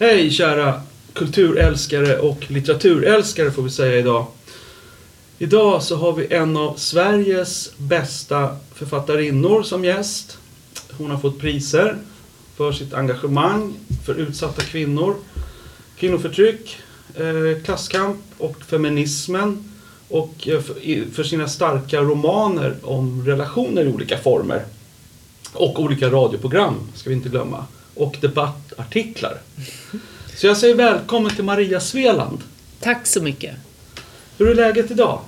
Hej kära kulturälskare och litteraturälskare får vi säga idag. Idag så har vi en av Sveriges bästa författarinnor som gäst. Hon har fått priser för sitt engagemang för utsatta kvinnor, kvinnoförtryck, eh, klasskamp och feminismen och eh, för sina starka romaner om relationer i olika former. Och olika radioprogram, ska vi inte glömma. Och debattartiklar. Så jag säger välkommen till Maria Sveland. Tack så mycket. Hur är läget idag?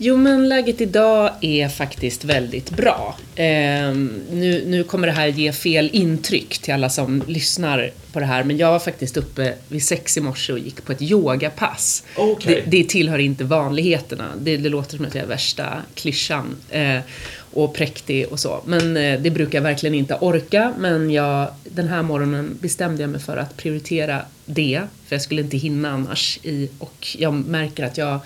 Jo, men läget idag är faktiskt väldigt bra. Eh, nu, nu kommer det här ge fel intryck till alla som lyssnar på det här, men jag var faktiskt uppe vid sex i morse och gick på ett yogapass. Okay. Det, det tillhör inte vanligheterna. Det, det låter som att jag är värsta klyschan. Eh, och präktig och så. Men eh, det brukar jag verkligen inte orka. Men jag, den här morgonen bestämde jag mig för att prioritera det. För jag skulle inte hinna annars. I, och jag märker att jag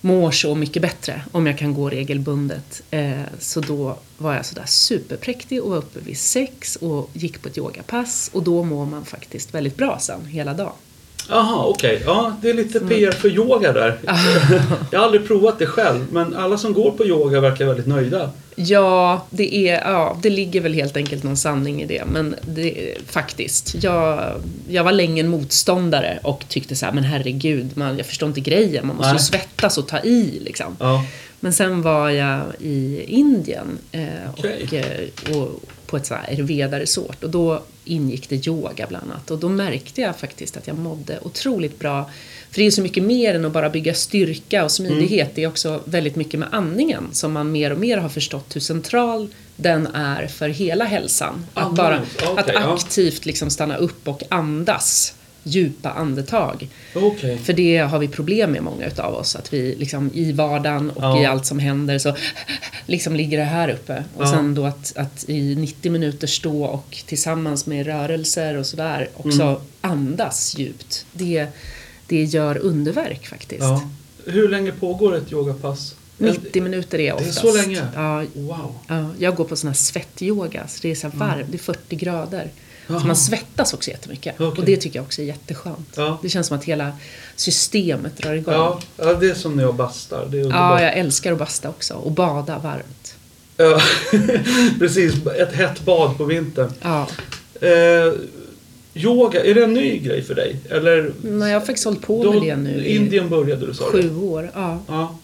mår så mycket bättre om jag kan gå regelbundet. Eh, så då var jag sådär superpräktig och var uppe vid sex och gick på ett yogapass. Och då mår man faktiskt väldigt bra sen, hela dagen. Jaha, okej. Okay. Ja, det är lite PR för yoga där. jag har aldrig provat det själv, men alla som går på yoga verkar väldigt nöjda. Ja, det, är, ja, det ligger väl helt enkelt någon sanning i det. Men det, faktiskt, jag, jag var länge en motståndare och tyckte så här, men herregud, man, jag förstår inte grejen. Man måste Nej. ju svettas och ta i liksom. Ja. Men sen var jag i Indien eh, okay. och, eh, och, på ett så här Ayurveda-resort och då ingick det yoga bland annat och då märkte jag faktiskt att jag mådde otroligt bra. För det är så mycket mer än att bara bygga styrka och smidighet. Mm. Det är också väldigt mycket med andningen som man mer och mer har förstått hur central den är för hela hälsan. Att bara okay, att aktivt liksom stanna upp och andas djupa andetag. Okay. För det har vi problem med många utav oss. Att vi liksom i vardagen och ja. i allt som händer så liksom ligger det här uppe. Och ja. sen då att, att i 90 minuter stå och tillsammans med rörelser och sådär också mm. andas djupt. Det, det gör underverk faktiskt. Ja. Hur länge pågår ett yogapass? 90 minuter är oftast. Det är så länge? Ja, wow. ja, jag går på sån här svettyoga, så det är så varmt, mm. det är 40 grader. Aha. Så man svettas också jättemycket. Okay. Och det tycker jag också är jätteskönt. Ja. Det känns som att hela systemet drar igång. Ja, ja det är som när jag bastar. Det är ja, jag älskar att basta också. Och bada varmt. Ja, precis. Ett hett bad på vintern. Ja. Eh, yoga, är det en ny grej för dig? Eller, Nej, jag har faktiskt hållit på med det nu. Indien började du sa Sju år, ja. ja.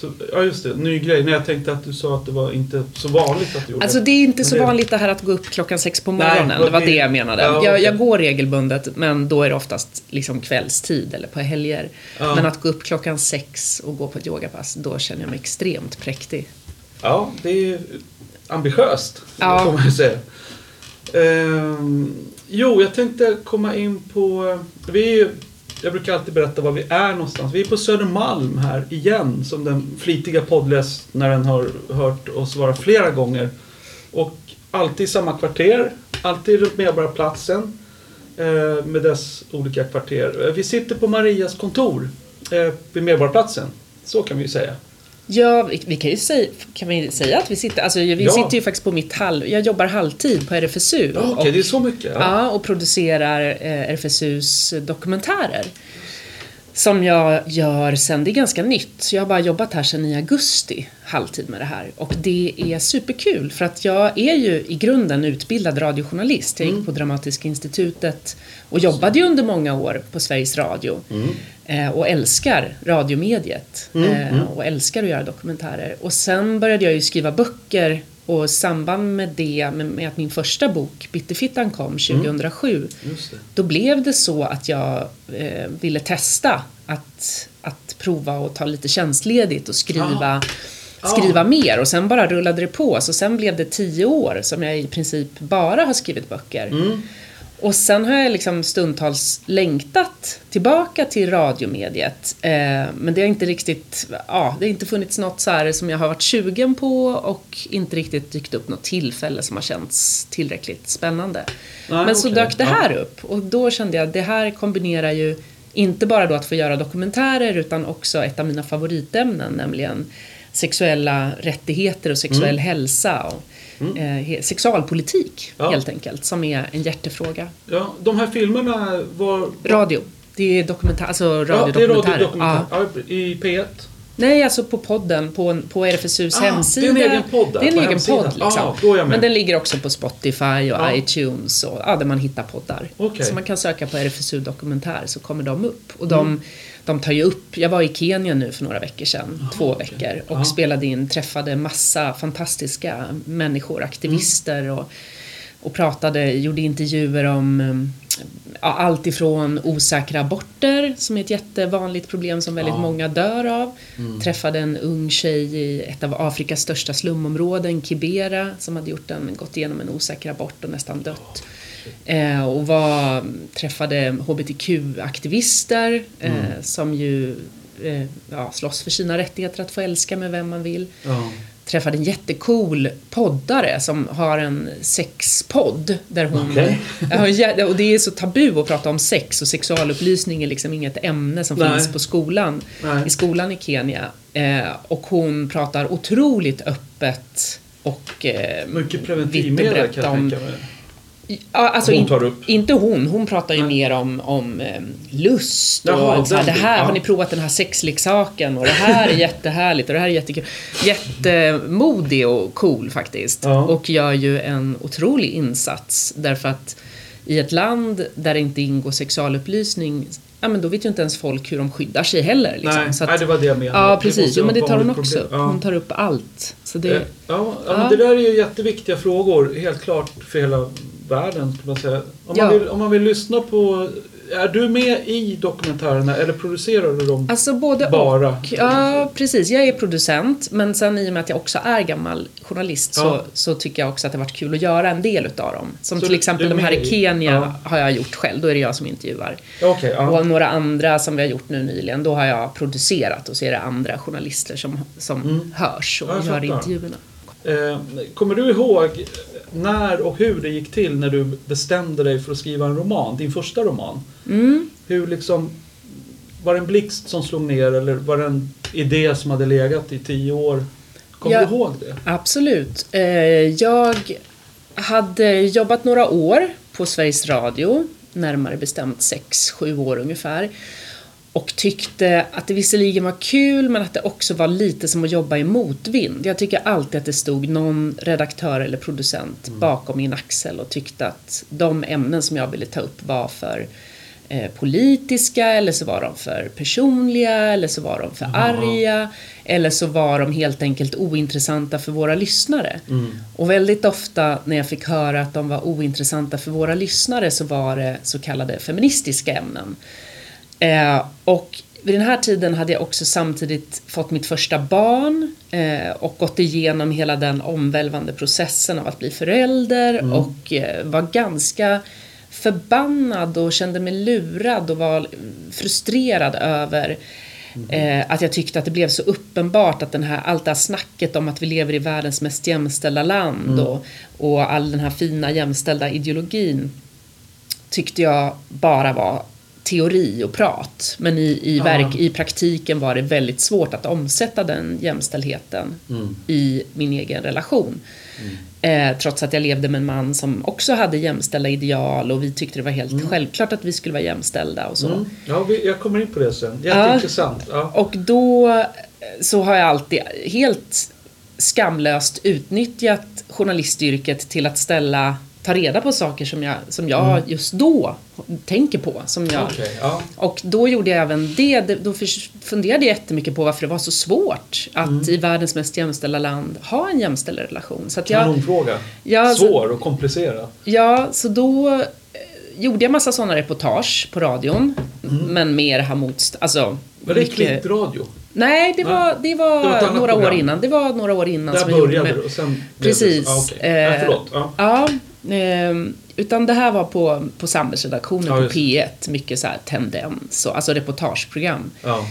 Så, ja just det, ny grej. Nej, jag tänkte att du sa att det var inte så vanligt att du gjorde Alltså det är inte så det... vanligt det här att gå upp klockan sex på morgonen. Nej, det var det jag menade. Ja, jag, jag, går regelbundet men då är det oftast liksom kvällstid eller på helger. Ja. Men att gå upp klockan sex och gå på ett yogapass, då känner jag mig extremt präktig. Ja, det är ambitiöst, ja. får man ju säga. Ehm, jo, jag tänkte komma in på... Vi är jag brukar alltid berätta var vi är någonstans. Vi är på Södermalm här igen, som den flitiga poddläsaren har hört oss vara flera gånger. Och alltid i samma kvarter, alltid runt Medborgarplatsen eh, med dess olika kvarter. Eh, vi sitter på Marias kontor eh, vid Medborgarplatsen, så kan vi ju säga. Ja, vi, vi, kan ju säga, kan vi säga att vi sitter, alltså vi ja. sitter ju faktiskt på mitt halv, jag jobbar halvtid på RFSU. Ja, Okej, okay, det är så mycket? Ja, ja och producerar eh, RFSUs dokumentärer. Som jag gör sen, det är ganska nytt, jag har bara jobbat här sen i augusti halvtid med det här. Och det är superkul för att jag är ju i grunden utbildad radiojournalist. Jag gick mm. på Dramatiska institutet och jobbade ju under många år på Sveriges Radio. Mm. Eh, och älskar radiomediet mm. Eh, mm. och älskar att göra dokumentärer. Och sen började jag ju skriva böcker och i samband med det, med, med att min första bok Bitterfittan kom 2007, mm. då blev det så att jag eh, ville testa att, att prova och ta lite tjänstledigt och skriva ah. skriva ah. mer och sen bara rullade det på. Så sen blev det tio år som jag i princip bara har skrivit böcker. Mm. Och sen har jag liksom stundtals längtat tillbaka till radiomediet. Eh, men det har inte riktigt, ja, det har inte funnits något så som jag har varit sugen på och inte riktigt dykt upp något tillfälle som har känts tillräckligt spännande. Nej, men så okay. dök det här ja. upp och då kände jag att det här kombinerar ju inte bara då att få göra dokumentärer utan också ett av mina favoritämnen, nämligen sexuella rättigheter och sexuell mm. hälsa. Och Eh, sexualpolitik, Ja. helt enkelt, som är en hjärtefråga. Ja, de här filmerna var... Radio. Det är dokumentär, alltså Ja, det är radiodokumentärer. radiodokumentär. Ja. I P1. Nej, alltså på podden, på, på RFSUs Ah, hemsida. det är en egen podd där, Det är en egen podd liksom. Ah. Men den ligger också på Spotify och Ja. iTunes och ja, där man hittar poddar. Okej. Så man kan söka på RFSU dokumentär så kommer de upp. Och de, Mm. De tar ju upp, jag var i Kenya nu för några veckor sedan, två okej. veckor, och Ja. spelade in, träffade massa fantastiska människor, aktivister Mm. och, och pratade, gjorde intervjuer om um, ja, allt ifrån osäkra aborter, som är ett jättevanligt problem som väldigt Ja. många dör av. Träffade en ung tjej i ett av Afrikas största slumområden, Kibera, som hade gjort en, gått igenom en osäker abort och nästan dött. Eh, och var, träffade hbtq-aktivister eh, som ju eh, ja, slåss för sina rättigheter att få älska med vem man vill. Ja. Träffade en jättecool poddare som har en sexpodd där hon... Jä- och det är så tabu att prata om sex och sexualupplysning är liksom inget ämne som Nej. finns på skolan. Nej. I skolan i Kenya. Eh, och hon pratar otroligt öppet och eh, Mycket preventivmedel kan jag tänka mig. Ja, alltså Hon tar upp. Inte hon, hon pratar ju Nej. mer om, om eh, lust Jaha, och så här, det här, biten, har ja. ni provat den här sexleksaken och det här är jättehärligt och det här är jättekul. Jättemodig och cool faktiskt. Ja. Och gör ju en otrolig insats därför att i ett land där det inte ingår sexualupplysning Ja men då vet ju inte ens folk hur de skyddar sig heller. Liksom. Nej, att- nej, det var det jag menade. Ja precis, jo, men det tar hon också upp. Ja. Hon tar upp allt. Så det, Eh, Ja, ja, Ja. men det där är ju jätteviktiga frågor, helt klart för hela världen. Kan man säga. Om, Ja. man vill, om man vill lyssna på... Är du med i dokumentärerna eller producerar du dem Alltså både bara? och. Ja, precis. Jag är producent, men sen i och med att jag också är gammal journalist så, Ja. så tycker jag också att det har varit kul att göra en del utav dem. Som Så till exempel de här i Kenya ja. har jag gjort själv, då är det jag som intervjuar. Okej, ja. Och några andra som vi har gjort nu nyligen, då har jag producerat och så är det andra journalister som, som Mm. hörs och gör intervjuerna. Eh, kommer du ihåg när och hur det gick till när du bestämde dig för att skriva en roman? Din första roman? Mm. Hur liksom... Var det en blixt som slog ner eller var det en idé som hade legat i tio år? Kommer Ja. du ihåg det? Absolut. Eh, jag hade jobbat några år på Sveriges Radio, närmare bestämt sex, sju år ungefär. Och tyckte att det visserligen var kul men att det också var lite som att jobba i motvind. Jag tycker alltid att det stod någon redaktör eller producent bakom min axel och tyckte att de ämnen som jag ville ta upp var för eh, politiska eller så var de för personliga eller så var de för arga eller så var de helt enkelt ointressanta för våra lyssnare. Och väldigt ofta när jag fick höra att de var ointressanta för våra lyssnare så var det så kallade feministiska ämnen. Eh, och vid den här tiden hade jag också samtidigt fått mitt första barn eh, och gått igenom hela den omvälvande processen av att bli förälder och eh, var ganska förbannad och kände mig lurad och var frustrerad över eh, att jag tyckte att det blev så uppenbart att den här, allt det här snacket om att vi lever i världens mest jämställda land och, och all den här fina jämställda ideologin tyckte jag bara var teori och prat. Men i, i, verk, i praktiken var det väldigt svårt att omsätta den jämställdheten Mm. i min egen relation. Eh, trots att jag levde med en man som också hade jämställda ideal och vi tyckte det var helt självklart att vi skulle vara jämställda och så. Mm. Ja, vi, jag kommer in på det sen. Jätteintressant. Ja. Och då eh, så har jag alltid helt skamlöst utnyttjat journalistyrket till att ställa, ta reda på saker som jag, som jag just då tänker på. Som jag, Okej, ja. Och då gjorde jag även det. Då funderade jag jättemycket på varför det var så svårt att i världens mest jämställda land ha en jämställd relation. Så att jag, Kanonfråga. Ja, alltså- Svår och komplicerad. Ja, så då eh, gjorde jag massa sådana reportage på radion. Men mer ha motst... Alltså, Var det mycket- klippradio? Nej, det var, det var, Det var några år program. innan. Det var några år innan Där som jag började det och sen Precis. Det, ah, okej. Eh, ja, förlåt. Ja. Ja, ehm, utan det här var på, på samhällsredaktionen Ja, på just det. P1. Mycket så här tendens, och, alltså reportageprogram. Ja.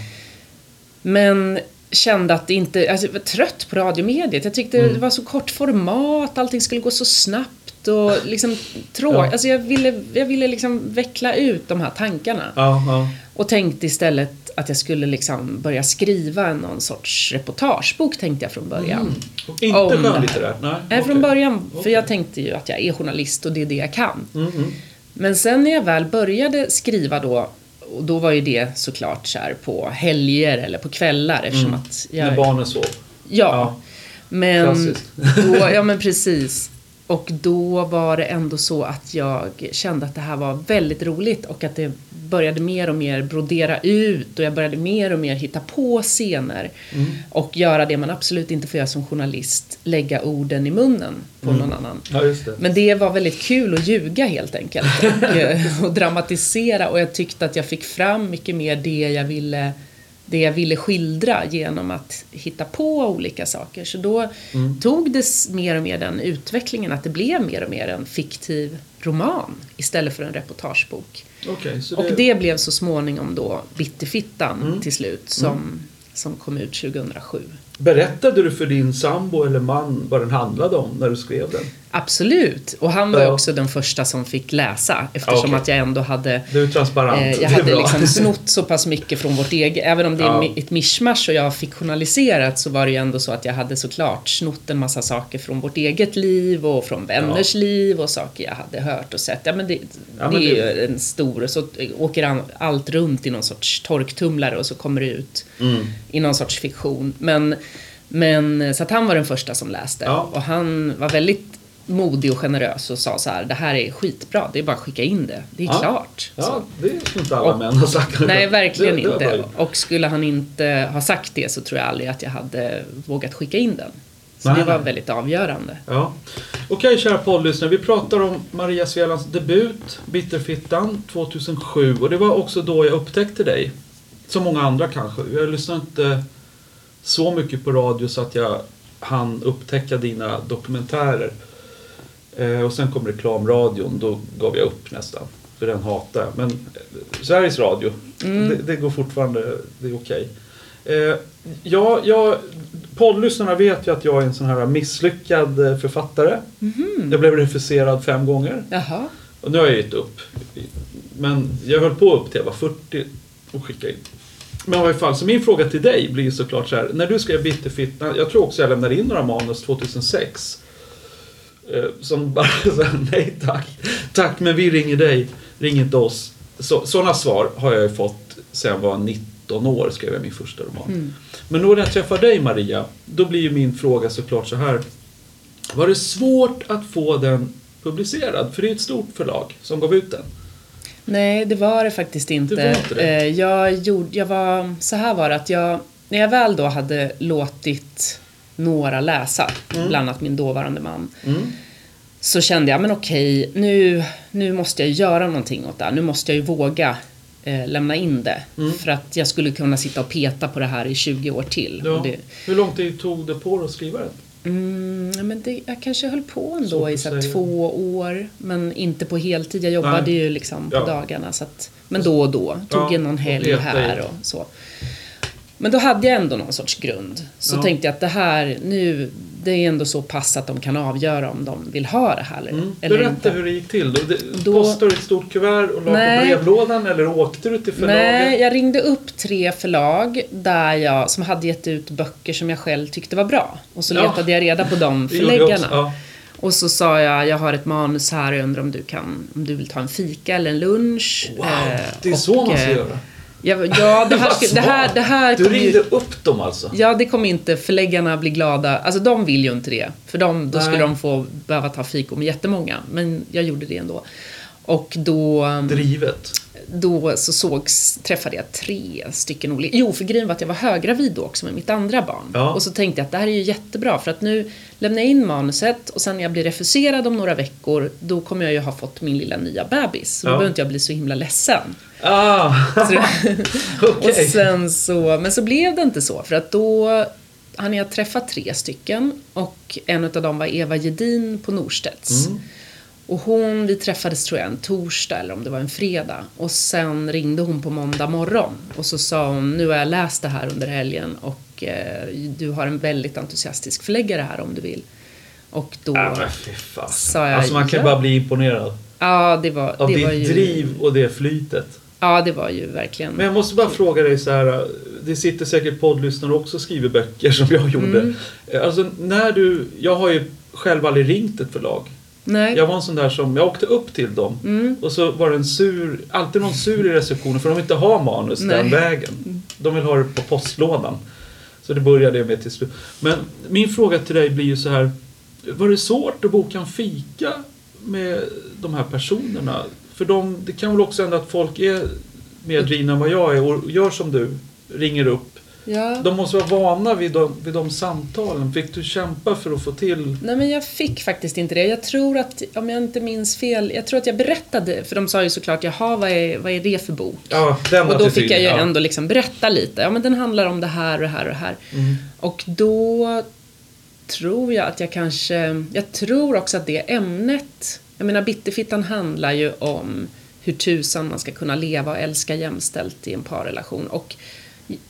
Men kände att det inte, alltså jag var trött på radiomediet. Jag tyckte Mm. det var så kort format, allting skulle gå så snabbt och liksom tråkigt. Ja. Alltså jag ville, jag ville liksom veckla ut de här tankarna. Ja, ja. Och tänkte istället att jag skulle liksom börja skriva någon sorts reportagebok tänkte jag från början. Mm. Inte Om skönlitterärt? Nej, Nej, från okej. början, för Okej. jag tänkte ju att jag är journalist och det är det jag kan. Mm, mm. Men sen när jag väl började skriva då, och då var ju det såklart så här på helger eller på kvällar eftersom att jag... Mm. När barnen sov? Ja. Ja. Men Klassiskt. då, ja men precis. Och då var det ändå så att jag kände att det här var väldigt roligt och att det började mer och mer brodera ut och jag började mer och mer hitta på scener Mm. och göra det man absolut inte får göra som journalist, lägga orden i munnen på Mm. någon annan. Ja, det. Men det var väldigt kul att ljuga helt enkelt och, eh, och dramatisera och jag tyckte att jag fick fram mycket mer det jag ville det jag ville skildra genom att hitta på olika saker. Så då Mm. tog det mer och mer den utvecklingen att det blev mer och mer en fiktiv roman istället för en reportagebok. Okej, så Och det blev så småningom då Bitterfittan Mm. till slut som, som kom ut 2007. Berättade du för din sambo eller man vad den handlade om när du skrev den? Absolut, och han var Ja. också den första som fick läsa eftersom Okej. att jag ändå hade Du är transparent. Eh, jag är hade bra. liksom snott så pass mycket från vårt eget, även om det är Ja. ett mischmasch och jag har fiktionaliserat så var det ju ändå så att jag hade såklart snott en massa saker från vårt eget liv och från vänners liv och saker jag hade hört och sett. Ja men det, Ja, det men är det- ju en stor, så åker allt runt i någon sorts torktumlare och så kommer det ut Mm. i någon sorts fiktion. Men, men så att han var den första som läste Ja. och han var väldigt modig och generös och sa så här, det här är skitbra, det är bara att skicka in det, det är Ja. klart. Så. Ja, det är inte alla Och- män har sagt. Nej, verkligen Det- det inte. bra. Och skulle han inte ha sagt det så tror jag aldrig att jag hade vågat skicka in den. Så Nej, det var nej. väldigt avgörande. Ja. Okej, kära poddlyssnare. Vi pratar om Maria Svelands debut, Bitterfittan, 2007. Och det var också då jag upptäckte dig. Som många andra kanske. Jag lyssnade inte så mycket på radio så att jag hann upptäcka dina dokumentärer. Eh, och sen kom reklamradion. Då gav jag upp nästan. För den hatar jag. Men eh, Sveriges Radio, Mm. det, det går fortfarande. Det är okej. Eh, ja, jag, poddlyssnarna vet ju att jag är en sån här misslyckad eh, författare. Mhm. Jag blev refuserad fem gånger. Jaha. Och nu har jag gett upp. Men jag höll på upp till jag var 40 och skickade in. Men i alla fall, så min fråga till dig blir såklart så här. När du skrev Bitterfittan, jag tror också jag lämnade in några manus 2006. Eh, Som bara här, nej tack. Tack men vi ringer dig, ring inte oss. Så, sådana svar har jag ju fått sedan jag var 19 år, skrev jag min första roman. Mm. Men då när jag träffar dig Maria, då blir ju min fråga såklart så här. Var det svårt att få den publicerad? För det är ett stort förlag som gav ut den. Nej, det var det faktiskt inte. Det inte det? Eh, Jag gjorde, jag var, så här var det att jag, när jag väl då hade låtit några läsa, Mm. bland annat min dåvarande man, Mm. så kände jag, men okej, nu, nu måste jag göra någonting åt det här. Nu måste jag ju våga eh, lämna in det. Mm. För att jag skulle kunna sitta och peta på det här i 20 år till. Ja. Det, Hur lång tid tog det på dig att skriva den? mm, men det, jag kanske höll på ändå i så här, säga. två år, men inte på heltid. Jag jobbade Nej. ju liksom på Ja. dagarna. Så att, men då och då. Tog Ja, jag någon helg i. här och så. Men då hade jag ändå någon sorts grund. Så Ja. tänkte jag att det här, nu, det är ändå så pass att de kan avgöra om de vill ha det här eller, Mm. eller Berätta inte. hur det gick till. Då, det, Då- Postade du ett stort kuvert och la Nej. på brevlådan eller åkte du till förlaget? Nej, jag ringde upp tre förlag där jag, som hade gett ut böcker som jag själv tyckte var bra. Och så Ja. letade jag reda på de förläggarna. Ja. Och så sa jag, jag har ett manus här och jag undrar om du kan, om du vill ta en fika eller en lunch. Wow, Eh, det är och, så man ska eh, göra. Ja, ja det, här, det här, det här Du kommer ju- ringde upp dem alltså? Ja, det kommer inte förläggarna bli glada. Alltså de vill ju inte det. För de, då Nej. skulle de få behöva ta fiko med jättemånga. Men jag gjorde det ändå. Och då, Drivet. då så sågs, träffade jag tre stycken olika... Jo, för grejen var att jag var höggravid då också med mitt andra barn. Ja. Och så tänkte jag att det här är ju jättebra för att nu lämnar jag in manuset och sen när jag blir refuserad om några veckor då kommer jag ju ha fått min lilla nya bebis. Så då Ja. behöver inte jag bli så himla ledsen. Ah, Så okej. och sen så, men så blev det inte så för att då hann jag träffa tre stycken och en av dem var Eva Gedin på Norstedts. Mm. Och hon, vi träffades tror jag en torsdag eller om det var en fredag. Och sen ringde hon på måndag morgon och så sa hon, nu har jag läst det här under helgen och eh, du har en väldigt entusiastisk förläggare här om du vill. Och då Ja, men sa jag Alltså man kan ja. bara bli imponerad. Ja, det var, Av det ditt var ju... driv och det flytet. Ja, det var ju verkligen... Men jag måste bara fråga dig så här. Det sitter säkert poddlyssnare också och skriver böcker som jag gjorde. Mm. Alltså när du, jag har ju själv aldrig ringt ett förlag. Nej. Jag var en sån där som, jag åkte upp till dem Mm. och så var det en sur, alltid någon sur i receptionen för de vill inte ha manus den Nej. Mm. vägen. De vill ha det på postlådan. Så det började jag med till slut. Men min fråga till dig blir ju så här. Var det svårt att boka en fika med de här personerna? För de, det kan väl också hända att folk är mer drivna än vad jag är och gör som du, ringer upp. Ja. De måste vara vana vid de, vid de samtalen. Fick du kämpa för att få till... Nej men jag fick faktiskt inte det. Jag tror att, om jag inte minns fel, jag tror att jag berättade, för de sa ju såklart jaha vad är, vad är det för bok? Ja, den Och då fick jag ju ja. ändå liksom berätta lite. Ja men den handlar om det här och det här och det här. Mm. Och då tror jag att jag kanske, jag tror också att det ämnet, jag menar Bitterfittan handlar ju om hur tusan man ska kunna leva och älska jämställt i en parrelation. Och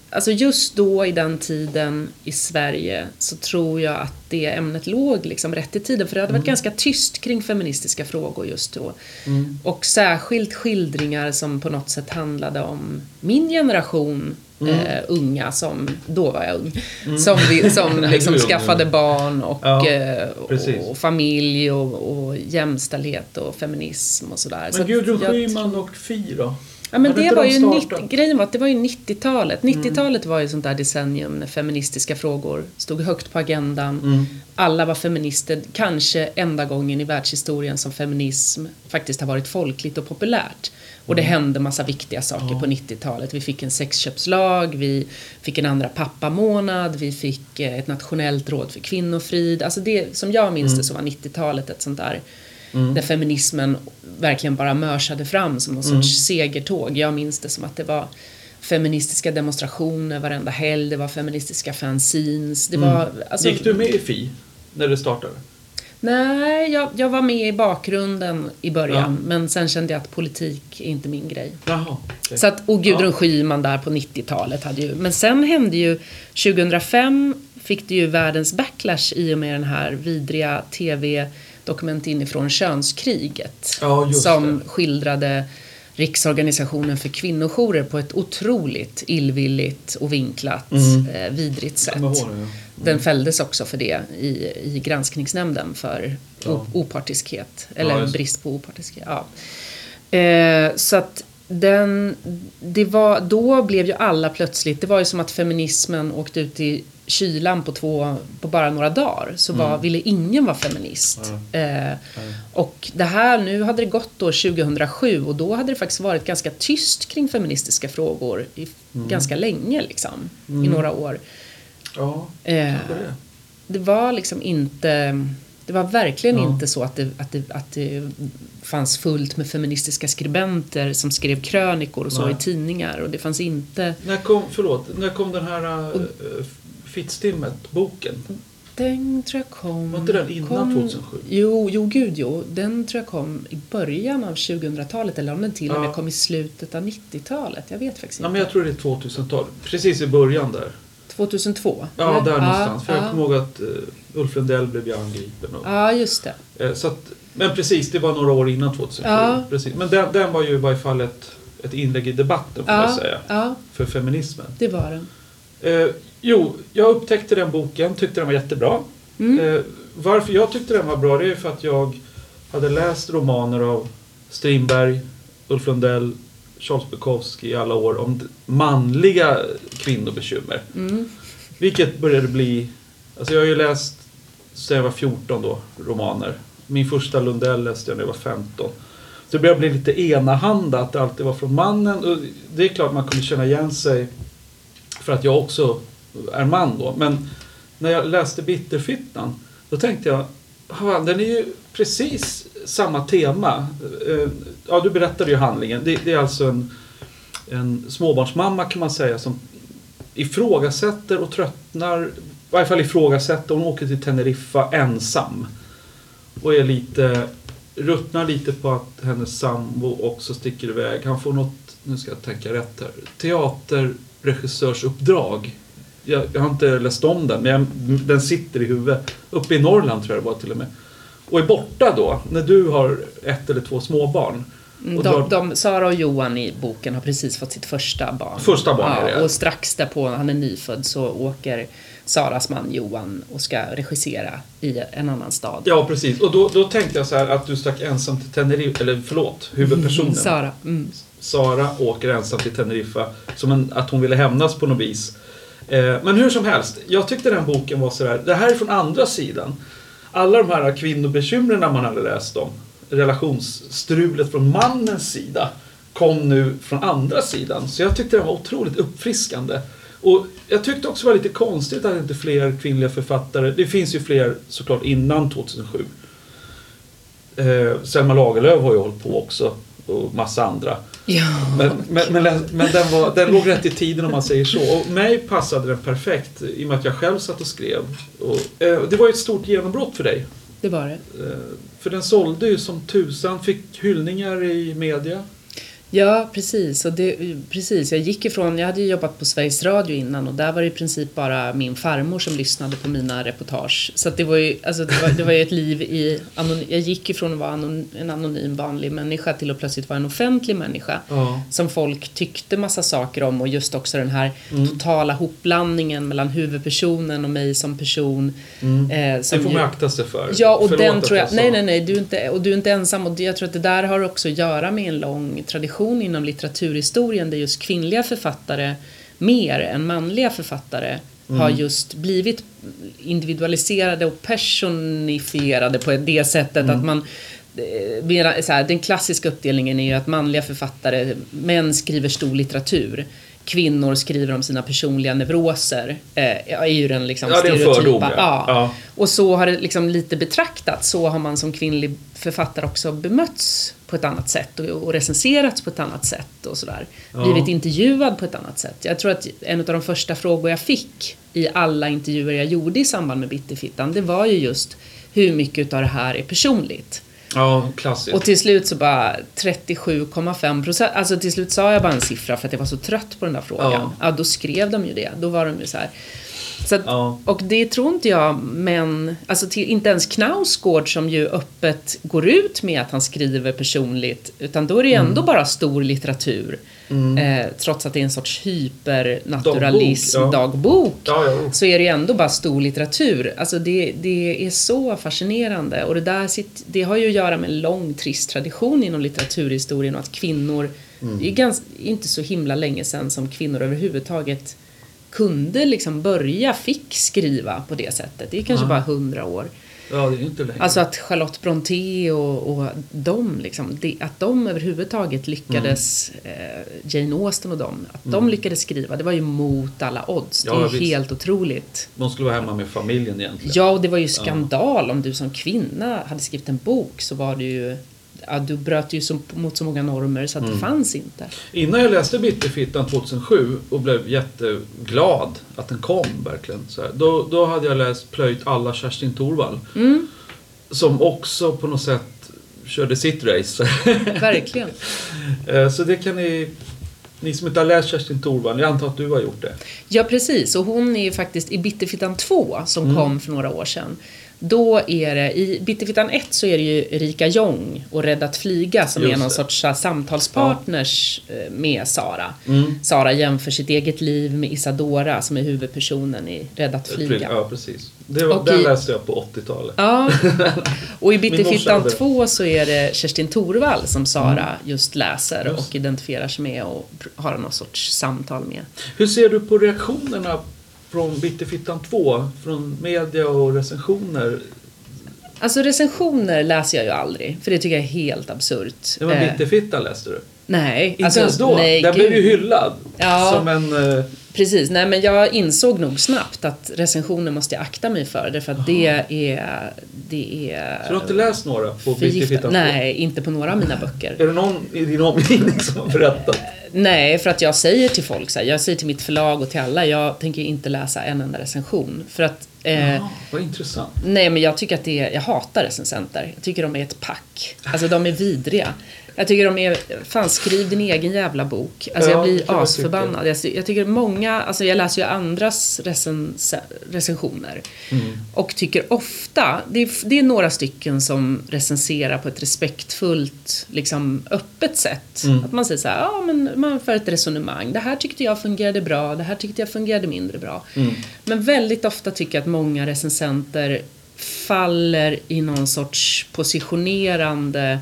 alltså just då i den tiden i Sverige så tror jag att det ämnet låg liksom rätt i tiden för det hade varit ganska tyst kring feministiska frågor just då. Mm. Och särskilt skildringar som på något sätt handlade om min generation Mm. eh, unga som, då var jag ung, som, vi, som liksom skaffade barn och, Ja, eh, precis. och familj och, och jämställdhet och feminism och sådär. Så Men att Gudrun Schyman och Fi då? Ja men det var de ju? 90, grejen var att det var ju 90-talet. Mm. 90-talet var ju sånt där decennium när feministiska frågor stod högt på agendan. Mm. Alla var feminister, kanske enda gången i världshistorien som feminism faktiskt har varit folkligt och populärt. Och det hände massa viktiga saker Mm. Ja. på 90-talet. Vi fick en sexköpslag, vi fick en andra pappamånad, vi fick eh, ett nationellt råd för kvinnofrid. Alltså det, som jag minns det så var 90-talet ett sånt där Mm. där feminismen verkligen bara mörsade fram som någon Mm. sorts segertåg. Jag minns det som att det var feministiska demonstrationer varenda helg, det var feministiska fanzines. Det var, alltså, Mm. Gick du med i Fi när det startade? Nej, jag, jag var med i bakgrunden i början Ja. men sen kände jag att politik är inte min grej. Jaha. okej. Så att, och Gudrun Ja. Schyman där på 90-talet hade ju, men sen hände ju 2005 fick det ju världens backlash i och med den här vidriga TV-dokument inifrån könskriget. Ja, som det. skildrade Riksorganisationen för kvinnojourer på ett otroligt illvilligt och vinklat, Mm. eh, vidrigt sätt. Det, ja. Den fälldes också för det i, i granskningsnämnden för Ja. opartiskhet. Eller brist på opartiskhet. Eh, så att den, det var, då blev ju alla plötsligt, det var ju som att feminismen åkte ut i kylan på, två, på bara några dagar. Så var, Mm. ville ingen vara feminist. Eh, och det här, nu hade det gått då 2007 och då hade det faktiskt varit ganska tyst kring feministiska frågor i, ganska länge liksom. I Mm. några år. Ja, Eh, det. det var liksom inte... Det var verkligen Ja. inte så att det, att, det, att det fanns fullt med feministiska skribenter som skrev krönikor och så Nej. i tidningar. Och det fanns inte... När kom, förlåt, när kom den här uh, Fittstimmet-boken? Den tror jag kom... Var inte den innan kom, 2007? Jo, jo, gud jo. Den tror jag kom i början av 2000-talet eller om den till och med Ja. kom i slutet av 90-talet. Jag vet faktiskt Ja, inte. men jag tror det är 2000-talet. Precis i början där. 2002? Ja, eller? där någonstans. För jag ja. kommer ihåg att uh, Ulf Lundell blev ju angripen. Och, Ja, just det. eh, så att, men precis, det var några år innan 2007. Ja. Precis. Men den, den var ju i varje fall ett, ett inlägg i debatten får jag Ja, säga. ja, För feminismen. det var den. Eh, jo, jag upptäckte den boken, tyckte den var jättebra. Mm. Eh, varför jag tyckte den var bra, det är för att jag hade läst romaner av Strindberg, Ulf Lundell, Charles Bukowski i alla år om manliga kvinnobekymmer. Mm. Vilket började bli... Alltså jag har ju läst så jag var 14 då, romaner. Min första Lundell läste jag när jag var 15. Så det började bli lite enahanda att det alltid var från mannen. Och det är klart man kunde känna igen sig för att jag också är man då. Men när jag läste Bitterfittan då tänkte jag, "Fan, den är ju precis samma tema. Eh, ja, du berättade ju handlingen. Det, det är alltså en, en småbarnsmamma kan man säga som ifrågasätter och tröttnar. I varje fall ifrågasätter. Hon åker till Teneriffa ensam. Och är lite, ruttnar lite på att hennes sambo också sticker iväg. Han får något, nu ska jag tänka rätt här, teaterregissörsuppdrag jag, jag har inte läst om den, men jag, den sitter i huvudet. Uppe i Norrland tror jag det var till och med. Och är borta då, när du har ett eller två småbarn. Mm, De, då- de, Sara och Johan i boken har precis fått sitt första barn. Första barn är det. Och strax därpå, han är nyfödd, så åker Saras man Johan och ska regissera i en annan stad. Ja, precis. Och då, då tänkte jag så här att du stack ensam till Teneriffa, eller förlåt, huvudpersonen. Sara. Mm. Sara åker ensam till Teneriffa. Som en, att hon ville hämnas på något vis. Eh, men hur som helst, jag tyckte den boken var sådär, det här är från andra sidan. Alla de här kvinnobekymren man hade läst om, relationsstrulet från mannens sida, kom nu från andra sidan. Så jag tyckte den var otroligt uppfriskande. Och jag tyckte också det var lite konstigt att inte fler kvinnliga författare, det finns ju fler såklart innan 2007. Eh, Selma Lagerlöf har ju hållit på också och massa andra. Ja. Men, men, men, den- men den, var, den låg rätt i tiden om man säger så. Och mig passade den perfekt i och med att jag själv satt och skrev. Och, eh, det var ju ett stort genombrott för dig. Det var det. Eh, för den sålde ju som tusan, fick hyllningar i media. Ja, precis. Och det, precis. Jag gick ifrån, jag hade ju jobbat på Sveriges Radio innan och där var det i princip bara min farmor som lyssnade på mina reportage. Så det var ju, alltså det var, det var ju ett liv i, jag gick ifrån att vara anon, en anonym vanlig människa till att plötsligt vara en offentlig människa. Ja. Som folk tyckte massa saker om och just också den här Mm. totala hopblandningen mellan huvudpersonen och mig som person. Mm. Eh, Det som får ju- man akta sig för. Ja, och Förlåt den tror jag... Nej, nej, nej. Du är inte, och du är inte ensam. Och det- jag tror att det där har också att göra med en lång tradition inom litteraturhistorien där just kvinnliga författare mer än manliga författare har Mm. just blivit individualiserade och personifierade på det sättet Mm. att man eh, här, den klassiska uppdelningen är ju att manliga författare, män skriver stor litteratur. Kvinnor skriver om sina personliga neuroser. Eh, är ju den liksom Ja, stereotypa. ja. Ja. Och så har det liksom lite betraktats. Så har man som kvinnlig författare också bemötts på ett annat sätt och, recenserats på ett annat sätt och sådär. Ja. Blivit intervjuad på ett annat sätt. Jag tror att en av de första frågor jag fick i alla intervjuer jag gjorde i samband med Bitterfittan, det var ju just hur mycket utav det här är personligt. Ja, klassiskt. Och till slut så bara 37,5 procent. Alltså till slut sa jag bara en siffra för att jag var så trött på den där frågan. Ja. Ja, då skrev de ju det. Då var de ju så här. Så att, Ja. Och det tror inte jag, men alltså till, inte ens Knausgård som ju öppet går ut med att han skriver personligt, utan då är det ju Mm. ändå bara stor litteratur. Eh, trots att det är en sorts hypernaturalism, Dagbok, ja. dagbok ja. så är det ju ändå bara stor litteratur. Alltså det, det är så fascinerande och det där sitt, det har ju att göra med en lång trist tradition inom litteraturhistorien och att kvinnor, Mm. det är ganska, inte så himla länge sedan som kvinnor överhuvudtaget kunde liksom börja, fick skriva på det sättet. Det är kanske Ja. bara hundra år. ja, det är inte längre. Alltså att Charlotte Brontë och, och de, liksom, det, att de överhuvudtaget lyckades, Mm. eh, Jane Austen och de, att de lyckades skriva, det var ju mot alla odds. Det Ja, är ju helt otroligt. De skulle vara hemma med familjen egentligen. Ja, och det var ju skandal om du som kvinna hade skrivit en bok så var det ju Ja, du bröt ju så, mot så många normer så att Mm. det fanns inte. Innan jag läste Bitterfittan 2007 och blev jätteglad att den kom verkligen. Så här, då, då hade jag läst Plöjt alla Kerstin Thorvall. Mm, Som också på något sätt körde sitt race. verkligen. Eh, så det kan ni, ni som inte har läst Kerstin Thorvall, jag antar att du har gjort det. Ja, precis. Och hon är ju faktiskt i Bitterfittan 2 som kom för några år sedan. Då är det, i Bitterfittan 1 så är det ju Erika Jong och Rädd att flyga som Just är någon det. sorts så här, samtalspartners eh, med Sara. Mm. Sara jämför sitt eget liv med Isadora som är huvudpersonen i Rädd att flyga. Ja, precis. Det var, den i- läste jag på 80-talet. Ja, och i hade- 2 så är det Kerstin Thorvall som Sara just läser Mm. Just. och identifierar sig med och har någon sorts samtal med. Hur ser du på reaktionerna från Bitterfittan 2? Från media och recensioner? Alltså recensioner läser jag ju aldrig, för det tycker jag är helt absurt. Ja, men Eh, Bitterfittan läste du? nej, Inte alltså, ens då? nej, den gud. blev ju hyllad. Ja. Som en... eh, Precis, nej men jag insåg nog snabbt att recensioner måste jag akta mig för, därför att det är... Det är Så du har inte läst några på. Bitterfittan 2? Nej, inte på några av mina böcker. Är det någon i din omgivning som har berättat? Nej, för att jag säger till folk så här, jag säger till mitt förlag och till alla, jag tänker inte läsa en enda recension. För att eh, Ja, vad intressant. Nej, men jag tycker att det är, jag hatar recensenter. Jag tycker de är ett pack. Alltså de är vidriga. Jag tycker de är, fan skriv din egen jävla bok. Alltså Ja, jag blir asförbannad. Jag, jag tycker många, alltså jag läser ju andras recens, recensioner. Mm. Och tycker ofta, det är, det är några stycken som recenserar på ett respektfullt, liksom öppet sätt. Mm. Att man säger så här, ja men man för ett resonemang. Det här tyckte jag fungerade bra, det här tyckte jag fungerade mindre bra. Mm. Men väldigt ofta tycker jag att många recensenter faller i någon sorts positionerande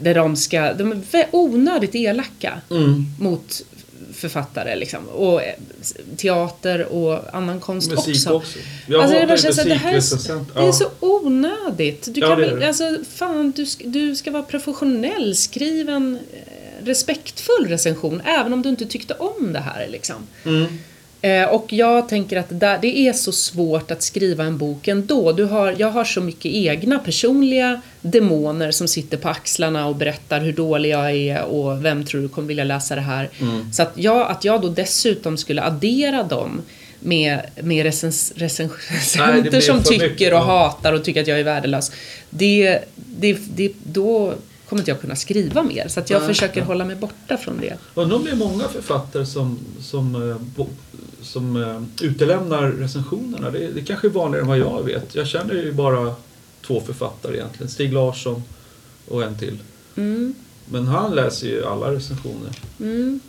där de ska, de är onödigt elaka Mm. mot författare liksom. Och eh, teater och annan konst Musik också. också. Jag Alltså, det hatar bara att det här är. Det är så onödigt. Du Ja, kan det det. alltså fan, du du ska vara professionell. Skriv en eh, respektfull recension, även om du inte tyckte om det här liksom. Mm. Eh, och jag tänker att det, är så svårt att skriva en bok ändå. Du har, jag har så mycket egna personliga demoner som sitter på axlarna och berättar hur dålig jag är och vem tror du kommer vilja läsa det här. Mm. Så att jag, att jag då dessutom skulle addera dem med, med recens, Nej, recensenter som tycker mycket, och ja. hatar och tycker att jag är värdelös. Det, det, det, då kommer inte jag kunna skriva mer. Så att jag Nej, försöker ja. hålla mig borta från det. Undrar om det är många författare som, som, eh, som eh, utelämnar recensionerna. Det, det kanske är vanligare än vad jag vet. Jag känner ju bara två författare egentligen. Stig Larsson och en till. Mm, Men han läser ju alla recensioner. mm.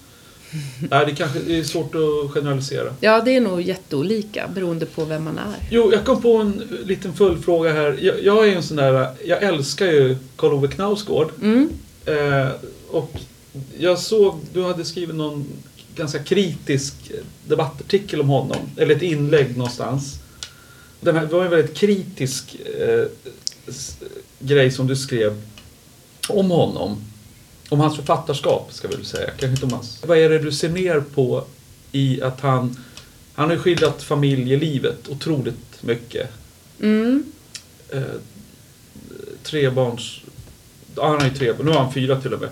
Nej, det, kanske, det är svårt att generalisera. Ja, det är nog jätteolika beroende på vem man är. Jo, jag kom på en liten följdfråga här. Jag, jag är en sån där, jag älskar ju Karl Ove Knausgård. Mm. Eh, och jag såg, du hade skrivit någon ganska kritisk debattartikel om honom. Eller ett inlägg någonstans. Den här, det var en väldigt kritisk eh, grej som du skrev om honom. Om hans författarskap, ska vi väl säga. Kanske inte om hans. Vad är det du ser ner på i att han... Han har ju skildrat familjelivet otroligt mycket. Mm. Eh, trebarns... Ja, han har ju tre, nu har han fyra till och med.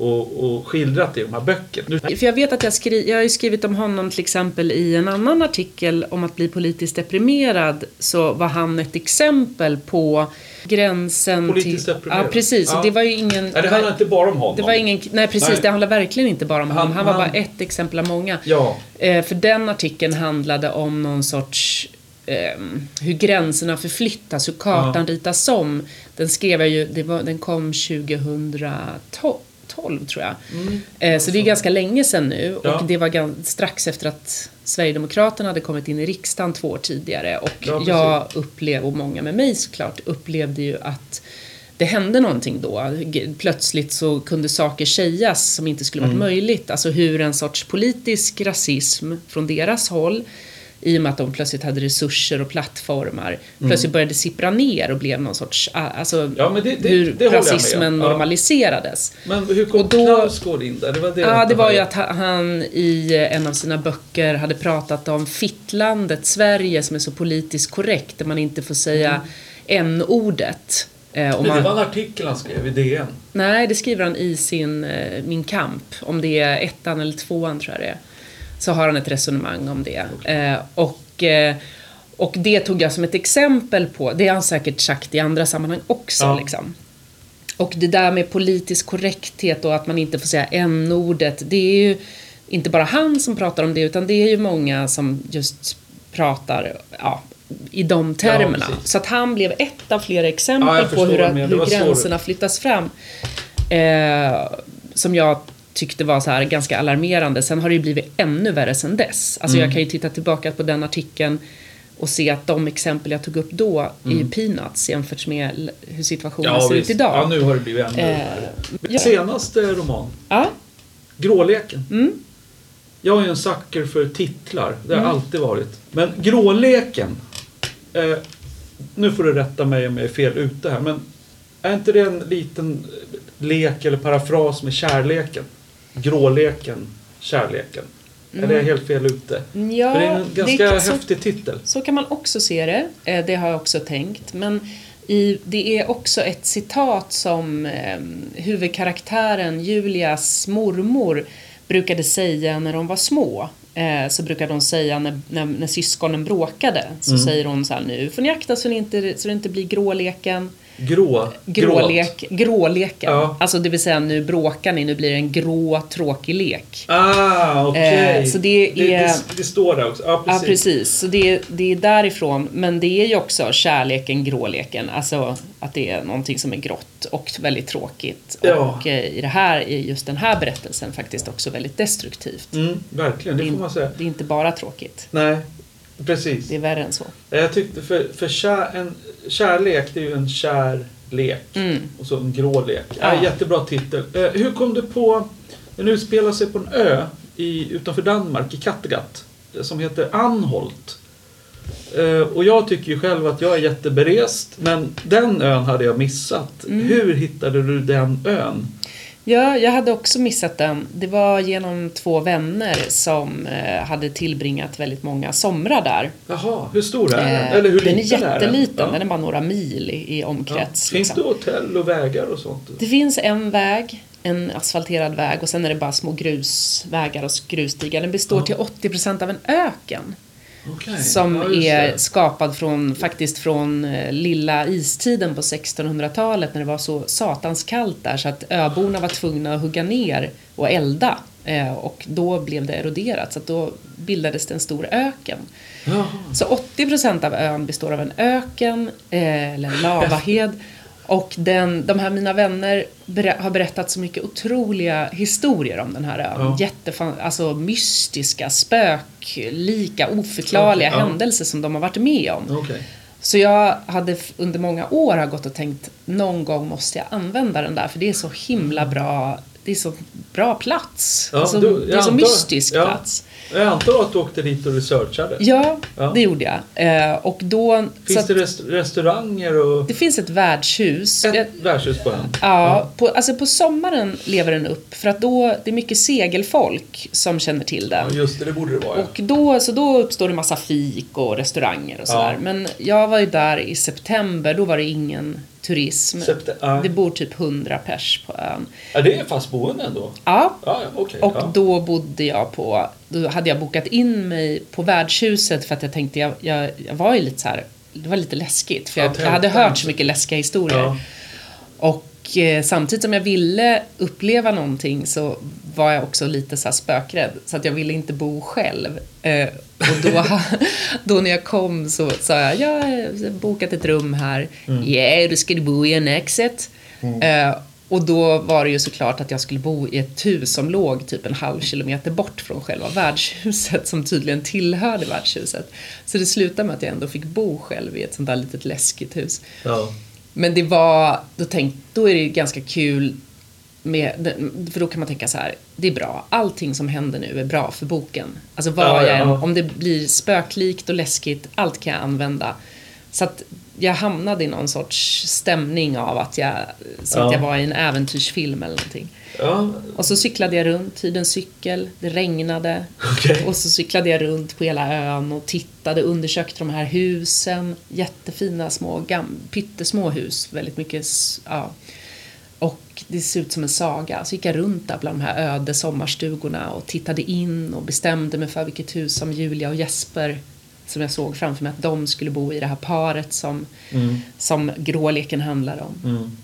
Och, och skildrat det i de här böckerna. För jag vet att jag, skri- jag har ju skrivit om honom till exempel i en annan artikel om att bli politiskt deprimerad så var han ett exempel på gränsen Politiskt till... deprimerad. Ja, precis. Ja. Det var ju ingen... nej, det handlar inte bara om honom. det var ingen, nej precis, Nej. det handlar verkligen inte bara om honom. Han var han- bara ett exempel av många. Ja, Eh, för den artikeln handlade om någon sorts ehm, hur gränserna förflyttas, hur kartan ritas om. Den skrev jag ju, det var, den kom 2012 tror jag. Mm. Eh, så det är ganska länge sedan nu Ja. och det var strax efter att Sverigedemokraterna hade kommit in i riksdagen två år tidigare och Ja, jag upplevde, och många med mig såklart, upplevde ju att det hände någonting då. Plötsligt så kunde saker sägas som inte skulle varit Mm. möjligt. Alltså hur en sorts politisk rasism från deras håll i och med att de plötsligt hade resurser och plattformar plötsligt började sippra ner och blev någon sorts, alltså Mm. Ja, men det- det- hur det rasismen. Ja. normaliserades. men hur kom Och då- Knausgård in där? Det var det Ja, det var ju att ha- han i en av sina böcker hade pratat om fittlandet Sverige som är så politiskt korrekt där man inte får säga n-ordet. Eh, Men det man, var en artikel han skrev i DN. Nej, det skriver han i sin eh, Min kamp. Om det är ettan eller tvåan tror jag det är. Så har han ett resonemang om det. Eh, och, eh, och det tog jag som ett exempel på, det har han säkert sagt i andra sammanhang också. Ja. Liksom. Och det där med politisk korrekthet och att man inte får säga n-ordet, det är ju inte bara han som pratar om det utan det är ju många som just pratar ja, i de termerna. precis. så att han blev ett av flera Ja, exempel jag på hur, hur gränserna flyttas fram. Eh, som jag tyckte var så här ganska alarmerande. Sen har det ju blivit ännu värre sen dess. Alltså Mm. jag kan ju titta tillbaka på den artikeln och se att de exempel jag tog upp då är ju peanuts jämfört med hur situationen ser visst. ut idag. Ja, nu har det blivit ännu Eh, ja. Senaste roman, Ja. Gråleken. Mm. Jag är ju en sucker för titlar. Det har Mm. alltid varit. Men Gråleken. Eh, nu får du rätta mig om jag är fel ute här. Men är inte det en liten lek eller parafras med kärleken? Gråleken, kärleken. Eller är jag helt fel ute? Mm. Ja, för det är en det ganska kan- så- häftig titel. Så kan man också se det. Eh, Det har jag också tänkt. Men i, det är också ett citat som eh, huvudkaraktären Julias mormor brukade säga när de var små. Eh, så brukade de säga när, när, när syskonen bråkade. Så Mm. säger hon så här nu får ni akta så, ni inte, så det inte blir gråleken. Grå. Grålek, gråleken. Ja. Alltså det vill säga nu bråkar ni, nu blir det en grå tråkig lek. Ah, okej. Eh, så det det, är- det, det står där också. Ja, Ja, precis. precis. Så det, det är därifrån. Men det är ju också kärleken, gråleken. Alltså att det är någonting som är grått och väldigt tråkigt. Ja. Och eh, i det här, i just den här berättelsen faktiskt också väldigt destruktivt. Mm, verkligen, det får man säga. det är inte bara tråkigt. Nej, precis. Det är värre än så. Jag tyckte för, för kär, en kärlek, det är ju en kär lek. Mm. Och så en grå lek. Ja. Ja. jättebra titel. Eh, hur kom du på, den utspelar sig på en ö i, utanför Danmark, i Kattegatt, eh, som heter Anholt. Eh, och jag tycker ju själv att jag är jätteberest, men den ön hade jag missat. Mm. Hur hittade du den ön? Ja, jag hade också missat den. Det var genom två vänner som eh, hade tillbringat väldigt många somrar där. Jaha, hur stor är den? Eh, Eller hur den är liten är den? jätteliten, Ja. den är bara några mil i, i Ja. omkrets. Finns liksom. det hotell och vägar och sånt? Det finns en väg, en asfalterad väg och sen är det bara små grusvägar och grusstigar. Den består Ja. till 80% av en öken. Okej. Som Ja, är skapad från, faktiskt från eh, lilla istiden på 1600-talet när det var så satans kallt där så att öborna var tvungna att hugga ner och elda. Eh, och då blev det eroderat så att då bildades det en stor öken. Jaha. Så 80% av ön består av en öken, eh, eller lavahed. Och den, de här mina vänner ber, har berättat så mycket otroliga historier om den här ön. Ja. Jättefan, alltså mystiska, spöklika, oförklarliga ja. händelser som de har varit med om. Okej. Så jag hade under många år har gått och tänkt någon gång måste jag använda den där för det är så himla bra. Det är så bra plats. Ja, alltså, du- det är så antar- mystisk ja. plats. Jag antar att du åkte dit och researchade? Ja, Ja. det gjorde jag. Eh, och då... Finns att, det rest restauranger och det finns ett värdshus. Jag- ett värdshus på ön? Ja, på, alltså på sommaren lever den upp för att då det är mycket segelfolk som känner till den. Ja, just det, det borde det vara. Ja. Och då, så då uppstår det massa fik och restauranger och sådär. Ja. Men jag var ju där i september, då var det ingen turism. Septe- ja. Det bor typ 100 pers på ön. ja, det är fast boende ändå? Ja, Ja, okej. och då bodde jag på, då hade jag bokat in mig på värdshuset för att jag tänkte, jag, jag, jag var ju lite så här, det var lite läskigt för Ja, jag, jag hade hört så mycket läskiga historier. Ja. Och eh, samtidigt som jag ville uppleva någonting så var jag också lite så spökrädd. Så att jag ville inte bo själv. Eh, och då, då när jag kom så sa jag, jag har bokat ett rum här. Ja, då ska du bo i annexet. Eh, och då var det ju såklart att jag skulle bo i ett hus som låg typ en halv kilometer bort från själva värdshuset som tydligen tillhörde värdshuset. Så det slutade med att jag ändå fick bo själv i ett sånt där litet läskigt hus. Ja. Men det var, då tänkte, då är det ganska kul med, för då kan man tänka så här, det är bra, allting som händer nu är bra för boken. Alltså vad Ja, ja, jag om det blir spöklikt och läskigt, allt kan jag använda. Så att jag hamnade i någon sorts stämning av att jag, som att Ja. jag var i en äventyrsfilm eller någonting. Ja, Och så cyklade jag runt, hyrde en cykel, det regnade. okej. Och så cyklade jag runt på hela ön och tittade, undersökte de här husen. Jättefina små, gam, pyttesmå hus. Väldigt mycket, ja. Och det ser ut som en saga. Så gick jag runt där bland de här öde sommarstugorna och tittade in och bestämde mig för vilket hus som Julia och Jesper som jag såg framför mig att de skulle bo i, det här paret som, Mm. som gråleken handlar om. Mm.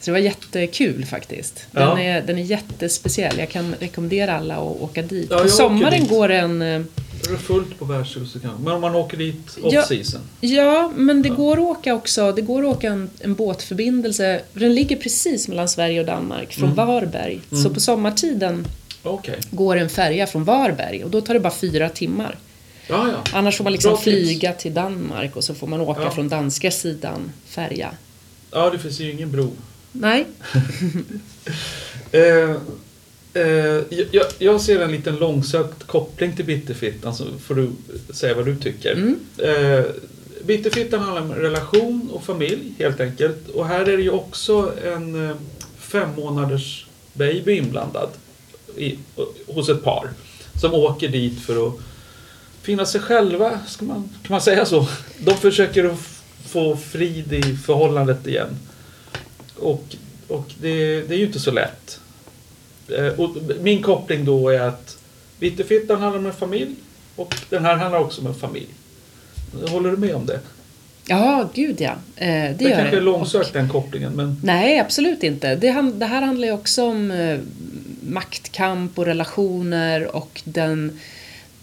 Så det var jättekul faktiskt. Den, Ja. är, den är jättespeciell. Jag kan rekommendera alla att åka dit. Ja, På sommaren dit. går en... eh, Är det fullt på värdshuset kanske? Men om man åker dit Ja. off-season? Ja, men det går att åka också. Det går att åka en, en båtförbindelse. Den ligger precis mellan Sverige och Danmark, från Mm. Varberg. Så på sommartiden Okej. går en färja från Varberg och då tar det bara fyra timmar. Ja, ja. Annars får man liksom Bra tips. flyga till Danmark och så får man åka Ja. från danska sidan färja. Ja, det finns ju ingen bro. Nej, Eh, eh, jag, jag ser en liten långsökt koppling till Bitterfittan, så får du säga vad du tycker. Mm. Eh, Bitterfittan handlar om relation och familj, helt enkelt. Och här är det ju också en eh, fem månaders baby inblandad i, hos ett par. Som åker dit för att finna sig själva, ska man, kan man säga så? De försöker att få frid i förhållandet igen. Och, och det, det är ju inte så lätt. Eh, Och min koppling då är att Bitterfittan handlar om en familj och den här handlar också om en familj. Håller du med om det? Ja, gud ja. Eh, det, Det gör kanske är långsökt den kopplingen men Nej, absolut inte. Det, det här handlar ju också om eh, maktkamp och relationer och den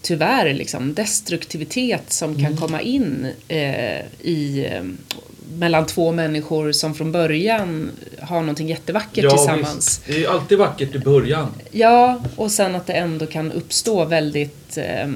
tyvärr liksom destruktivitet som kan komma in eh, i mellan två människor som från början har någonting jättevackert tillsammans. visst. Det är alltid vackert i början. Ja, och sen att det ändå kan uppstå väldigt eh,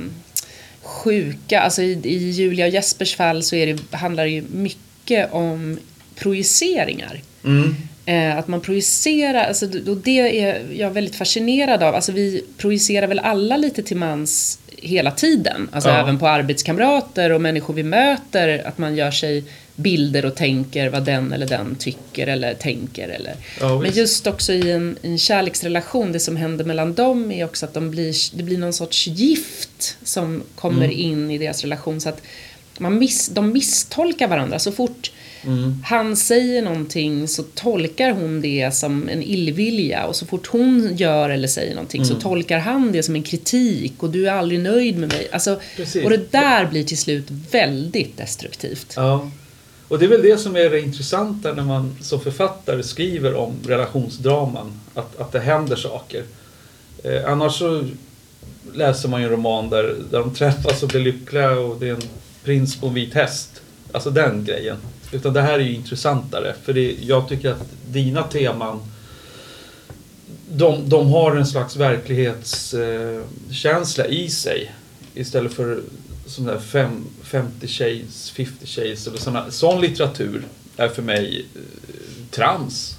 sjuka, alltså i, i Julia och Jespers fall så är det, handlar det ju mycket om projiceringar. Mm. Eh, att man projicerar, alltså, och det är jag väldigt fascinerad av. Alltså, vi projicerar väl alla lite till mans hela tiden. Alltså Ja. även på arbetskamrater och människor vi möter. Att man gör sig bilder och tänker vad den eller den tycker eller tänker. Eller. Ja, Men just också i en, i en kärleksrelation, det som händer mellan dem är också att de blir, det blir någon sorts gift som kommer Mm. in i deras relation. Så att man miss, de misstolkar varandra. Så fort Mm. han säger någonting så tolkar hon det som en illvilja och så fort hon gör eller säger någonting Mm. så tolkar han det som en kritik och du är aldrig nöjd med mig. Alltså, Precis. och det där blir till slut väldigt destruktivt. Ja. Och det är väl det som är det intressanta när man som författare skriver om relationsdraman. Att, att det händer saker. Eh, annars så läser man ju en roman där, där de träffas och blir lyckliga och det är en prins på en vit häst. Alltså den grejen. Utan det här är ju intressantare. För det, jag tycker att dina teman de, de har en slags verklighetskänsla i sig. Istället för sån där fem, 50 shades, 50 shades eller såna, sån litteratur är för mig eh, trams.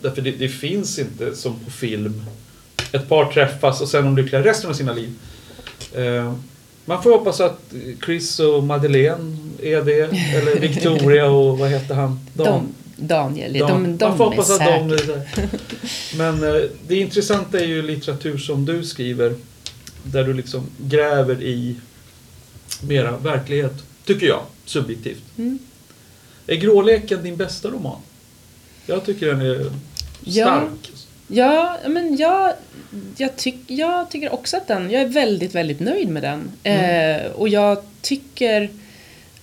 Därför det, det finns inte som på film. Ett par träffas och sen de lyckliga resten av sina liv. Eh, man får hoppas att Chris och Madeleine är det. Eller Victoria och vad heter han? De, Daniel, de, Dan. de, Man får hoppas att de är. Men eh, det intressanta är ju litteratur som du skriver. Där du liksom gräver i mera verklighet. Tycker jag, subjektivt. Mm. Är Gråleken din bästa roman? Jag tycker den är Ja. stark. Ja, men jag, jag, tyck, jag tycker också att den, jag är väldigt, väldigt nöjd med den. Mm. Eh, och jag tycker,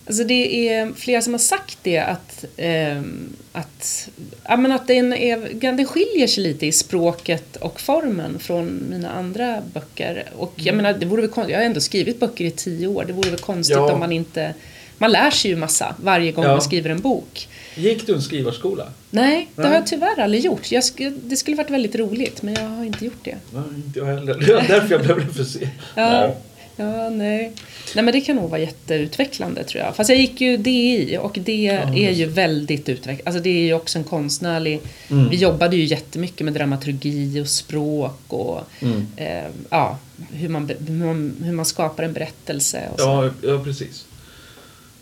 alltså det är flera som har sagt det att, ehm, att, ja, men att den, är, den skiljer sig lite i språket och formen från mina andra böcker. Och jag menar, det vore väl kon- jag har ändå skrivit böcker i tio år, det vore väl konstigt Ja. om man inte, man lär sig ju massa varje gång Ja. man skriver en bok. Gick du en skrivarskola? Nej, det Nej. har jag tyvärr aldrig gjort. Jag det skulle varit väldigt roligt, men jag har inte gjort det. Nej, inte jag heller. Det var därför jag blev refuserad. Ja, ja nej. Nej, men det kan nog vara jätteutvecklande tror jag. Fast jag gick ju DI och det är just ju väldigt utvecklande. Alltså det är ju också en konstnärlig... Mm. Vi jobbade ju jättemycket med dramaturgi och språk och Mm. eh, ja, hur man, hur, man, hur man skapar en berättelse och så. Ja, ja, precis.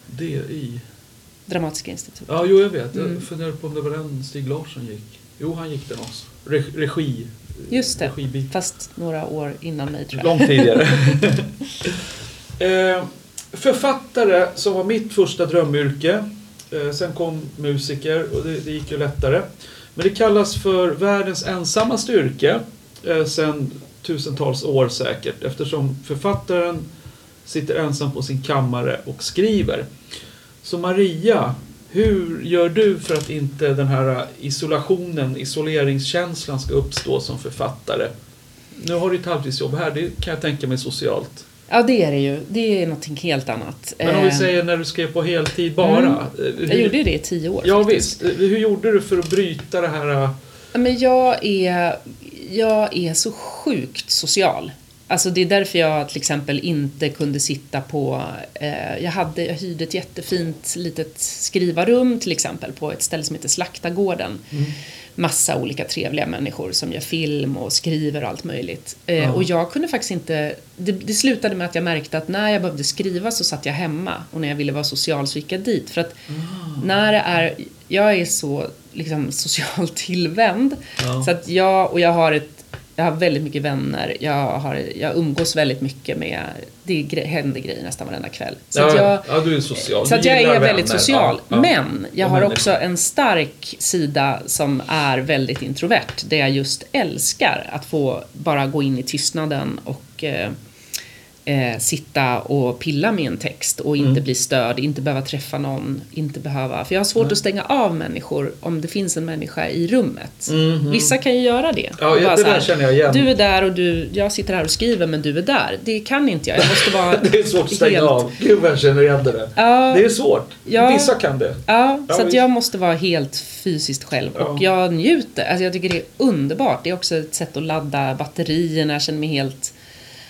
DI. Dramatiska institut. Ja, jo jag vet. Jag Mm. funderar på om det var den Stig Larsson gick. Jo, han gick den också. Re regi. Just det. Regibit. Fast några år innan mig tror jag. Långt tidigare. eh, författare som var mitt första drömyrke. Eh, sen kom musiker och det, det gick ju lättare. Men det kallas för världens ensammaste yrke. Eh, sen tusentals år säkert. Eftersom författaren sitter ensam på sin kammare och skriver. Så Maria, hur gör du för att inte den här isolationen, isoleringskänslan ska uppstå som författare? Nu har du ett halvtidsjobb här, det kan jag tänka mig socialt. Ja, det är det ju. Det är någonting helt annat. Men om vi Eh, säger när du skrev på heltid bara. Mm. eh, Hur, Jag gjorde det i tio år Ja faktiskt. visst. Hur gjorde du för att bryta det här? eh, Men jag är, jag är så sjukt social. Alltså det är därför jag till exempel inte kunde sitta på... Eh, jag, hade, jag hyrde ett jättefint litet skrivarrum till exempel på ett ställe som heter Slaktargården. Massa olika trevliga människor som gör film och skriver och allt möjligt. Eh, Ja. Och jag kunde faktiskt inte... Det, det slutade med att jag märkte att när jag behövde skriva så satt jag hemma och när jag ville vara social så gick jag dit. För att när det är... Jag är så liksom, socialt tillvänd så att jag, och jag har ett jag har väldigt mycket vänner, jag, har, jag umgås väldigt mycket med, det gre- händer grejer nästan varenda kväll. Så ja, jag, ja, du är social. så att jag är väldigt vänner. social. Ja. Men jag har också en stark sida som är väldigt introvert. Där jag just älskar att få bara gå in i tystnaden och eh, eh, sitta och pilla med en text och Mm. inte bli störd, inte behöva träffa någon, inte behöva... För jag har svårt Nej. att stänga av människor om det finns en människa i rummet. Mhm. Vissa kan ju göra det. Ja, Och ja, bara det där här, känner jag igen. Du är där och du, jag sitter här och skriver men du är där. Det kan inte jag. Jag måste vara Det är svårt att stänga helt- av. Gud vad jag känner igen det där. Ja. Det är svårt. Ja. Vissa kan det. Ja, Ja, så att jag måste vara helt fysiskt själv Ja. och jag njuter. Alltså jag tycker det är underbart. Det är också ett sätt att ladda batterierna, jag känner mig helt...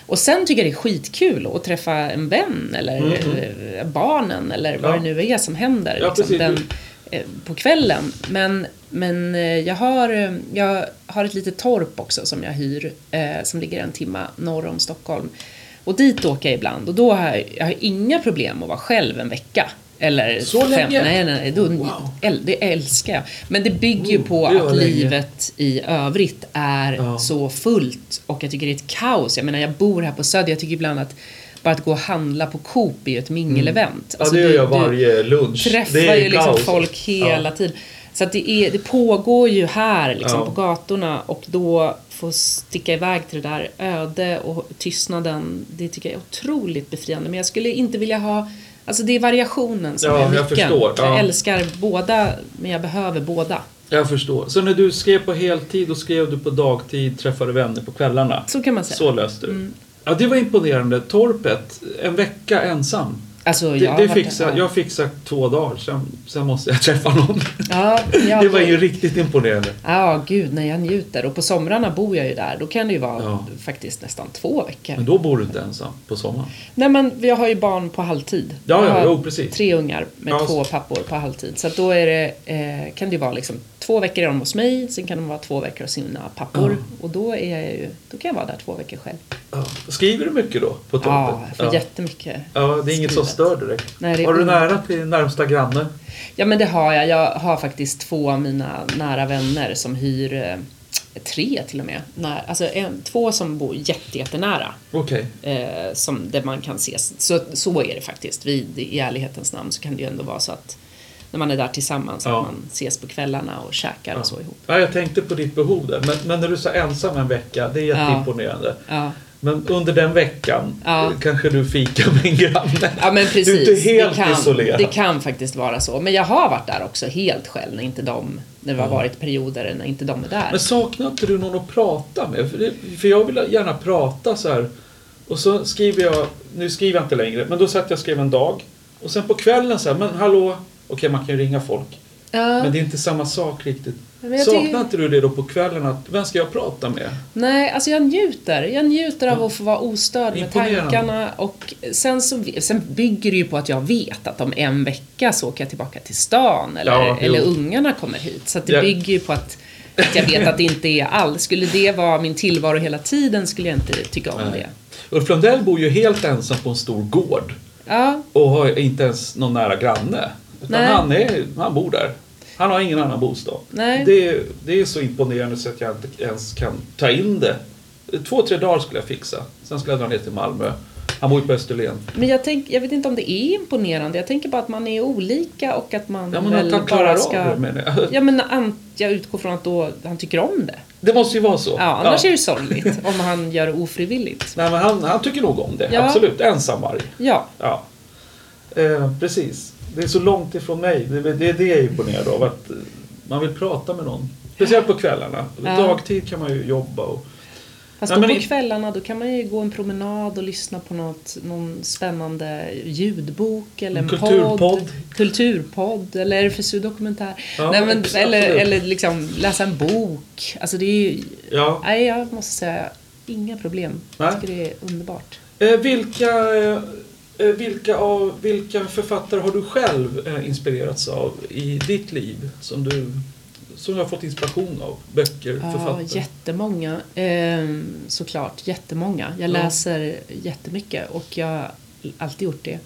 Och sen tycker jag det är skitkul att träffa en vän eller eh, barnen eller vad Ja. det nu är som händer Ja, liksom, den, eh, på kvällen. Men, men eh, jag, har, eh, jag har ett litet torp också som jag hyr eh, som ligger en timma norr om Stockholm. Och dit åker jag ibland och då har jag, jag har inga problem att vara själv en vecka. Eller Så fem, länge? Nej, nej. Då, Wow. äl, det älskar jag. Men det bygger ju Oh, på att länge. livet i övrigt är Ja. så fullt och jag tycker det är ett kaos. Jag menar, jag bor här på Söder. Jag tycker ibland att bara att gå och handla på Coop är ju ett mingelevent. Ja, det gör du- jag du varje lunch. träffar det är ju liksom kaos. folk hela Ja. tiden. Så att det, är, det pågår ju här liksom Ja. på gatorna och då få sticka iväg till det där öde och tystnaden, det tycker jag är otroligt befriande. Men jag skulle inte vilja ha, alltså det är variationen som Ja, är jag nyckeln. förstår, ja. Jag älskar båda, men jag behöver båda. Jag förstår. Så när du skrev på heltid och skrev du på dagtid, träffade vänner på kvällarna? Så kan man säga. Så löste du. Mm. Ja, det var imponerande. Torpet, en vecka ensam. Alltså, Det, jag, det varit- fixar, ja. jag fixar två dagar, sen, sen måste jag träffa någon. Ja, jag, Det var ju riktigt imponerande. Ja, gud, när jag njuter. Och på somrarna bor jag ju där. Då kan det ju vara Ja. faktiskt nästan två veckor. Men då bor du inte ensam på sommaren. Nej men jag har ju barn på halvtid. Ja, ja, jo, precis. tre ungar med Ja, två pappor på halvtid. Så att då är det, eh, kan det ju vara liksom två veckor är de hos mig, sen kan de vara två veckor hos sina pappor. Och då, är jag ju, då kan jag vara där två veckor själv. Ja. Skriver du mycket då på torpet? Ja, jag får ja. jättemycket. ja, det är inget. Stör direkt. Nej, är Har du nära till närmsta granne? Ja men det har jag. Jag har faktiskt två av mina nära vänner som hyr eh, tre till och med. När, alltså en, två som bor jätte, jättenära. Okej. eh, som, där man kan ses. Så, så är det faktiskt. Vid, I ärlighetens namn så kan det ju ändå vara så att när man är där tillsammans Ja. att man ses på kvällarna och käkar Ja. och så ihop. Ja, jag tänkte på ditt behov där. Men, men när du sa ensam en vecka, det är jätteimponerande. Ja, Men under den veckan Ja. kanske du fikar med en granne. ja men precis. Du är inte helt det, kan, isolerad. det kan faktiskt vara så. Men jag har varit där också helt själv när inte de, när det har varit perioder när inte de är där. Men saknar inte du någon att prata med? För, det, för jag vill gärna prata så här. Och så skriver jag, nu skriver jag inte längre, men då satt jag och skrev en dag. Och sen på kvällen så här, men hallå, okej man kan ju ringa folk. ja. Men det är inte samma sak riktigt. Men jag Saknar tycker- inte du det då på kvällen? Att, vem ska jag prata med? Nej, alltså jag njuter. Jag njuter av att få vara ostörd med tankarna och sen, så, sen bygger det ju på att jag vet att om en vecka så åker jag tillbaka till stan eller, Ja, eller ungarna kommer hit. Så det Ja. bygger ju på att, att jag vet att det inte är allt. Skulle det vara min tillvaro hela tiden skulle jag inte tycka om Nej. det. Ulf Lundell bor ju helt ensam på en stor gård. Ja, Och har inte ens någon nära granne. Utan Nej. han, är, han bor där. Han har ingen annan bostad. Nej. Det, är- det är så imponerande så att jag inte ens kan ta in det. Två, tre dagar skulle jag fixa. Sen skulle jag dra ner till Malmö. Han bor ju på Österlen. men jag, tänk, jag vet inte om det är imponerande. Jag tänker bara att man är olika och att man Ja, men väl att bara ska... av det menar jag. Ja, men jag utgår från att då, han tycker om det. Det måste ju vara så. Ja, annars är det sorgligt om han gör det ofrivilligt. Nej, men han, han tycker nog om det. Ja. Absolut. Ensamvarg. Ja, Ja. Eh, precis. Det är så långt ifrån mig. Det, det är det jag är imponerad av. Att eh, man vill prata med någon. Speciellt på kvällarna. Ja. Dagtid kan man ju jobba och... Fast Ja, då på kvällarna då kan man ju gå en promenad och lyssna på något, någon spännande ljudbok eller en kulturpodd. podd. Kulturpodd eller RFSU-dokumentär. Ja, Nej, men, eller, eller liksom läsa en bok. Alltså det är ju, Ja. nej jag måste säga, inga problem. Nej. Jag tycker det är underbart. Eh, vilka, eh, vilka, av, vilka författare har du själv eh, inspirerats av i ditt liv? Som du, som du har fått inspiration av? Böcker, Ja, författare? jättemånga. Ehm, såklart, jättemånga. Jag Ja. läser jättemycket och jag har alltid gjort det. Är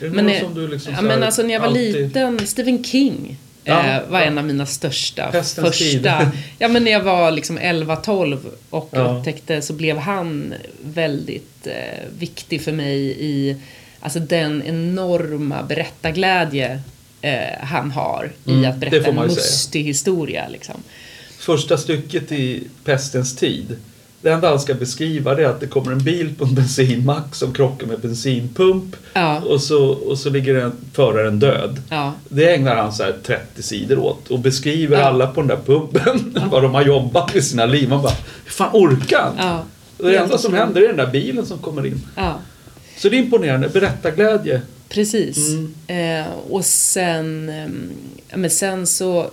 det Men, eh, som du liksom Ja, men alltså när jag var alltid- liten, Stephen King Ja, eh, var ja. en av mina största, Hästens tid. första... Ja men när jag var liksom 11-12 och Ja. upptäckte så blev han väldigt eh, viktig för mig i alltså den enorma berättarglädje eh, han har Mm, i att berätta en säga. mustig historia. Liksom. Första stycket i Pestens tid det enda han ska beskriva det är att det kommer en bil på en bensinmack som krockar med bensinpump Ja. och, så, och så ligger en, föraren död. Ja. Det ägnar han så här 30 sidor åt och beskriver Ja. alla på den där pumpen vad de har jobbat i sina liv. Man bara, hur fan orkar han? Det enda som händer är den där bilen som kommer in. Ja. Så det är imponerande. Berättarglädje. Precis. Mm. Eh, och sen, ja, men sen så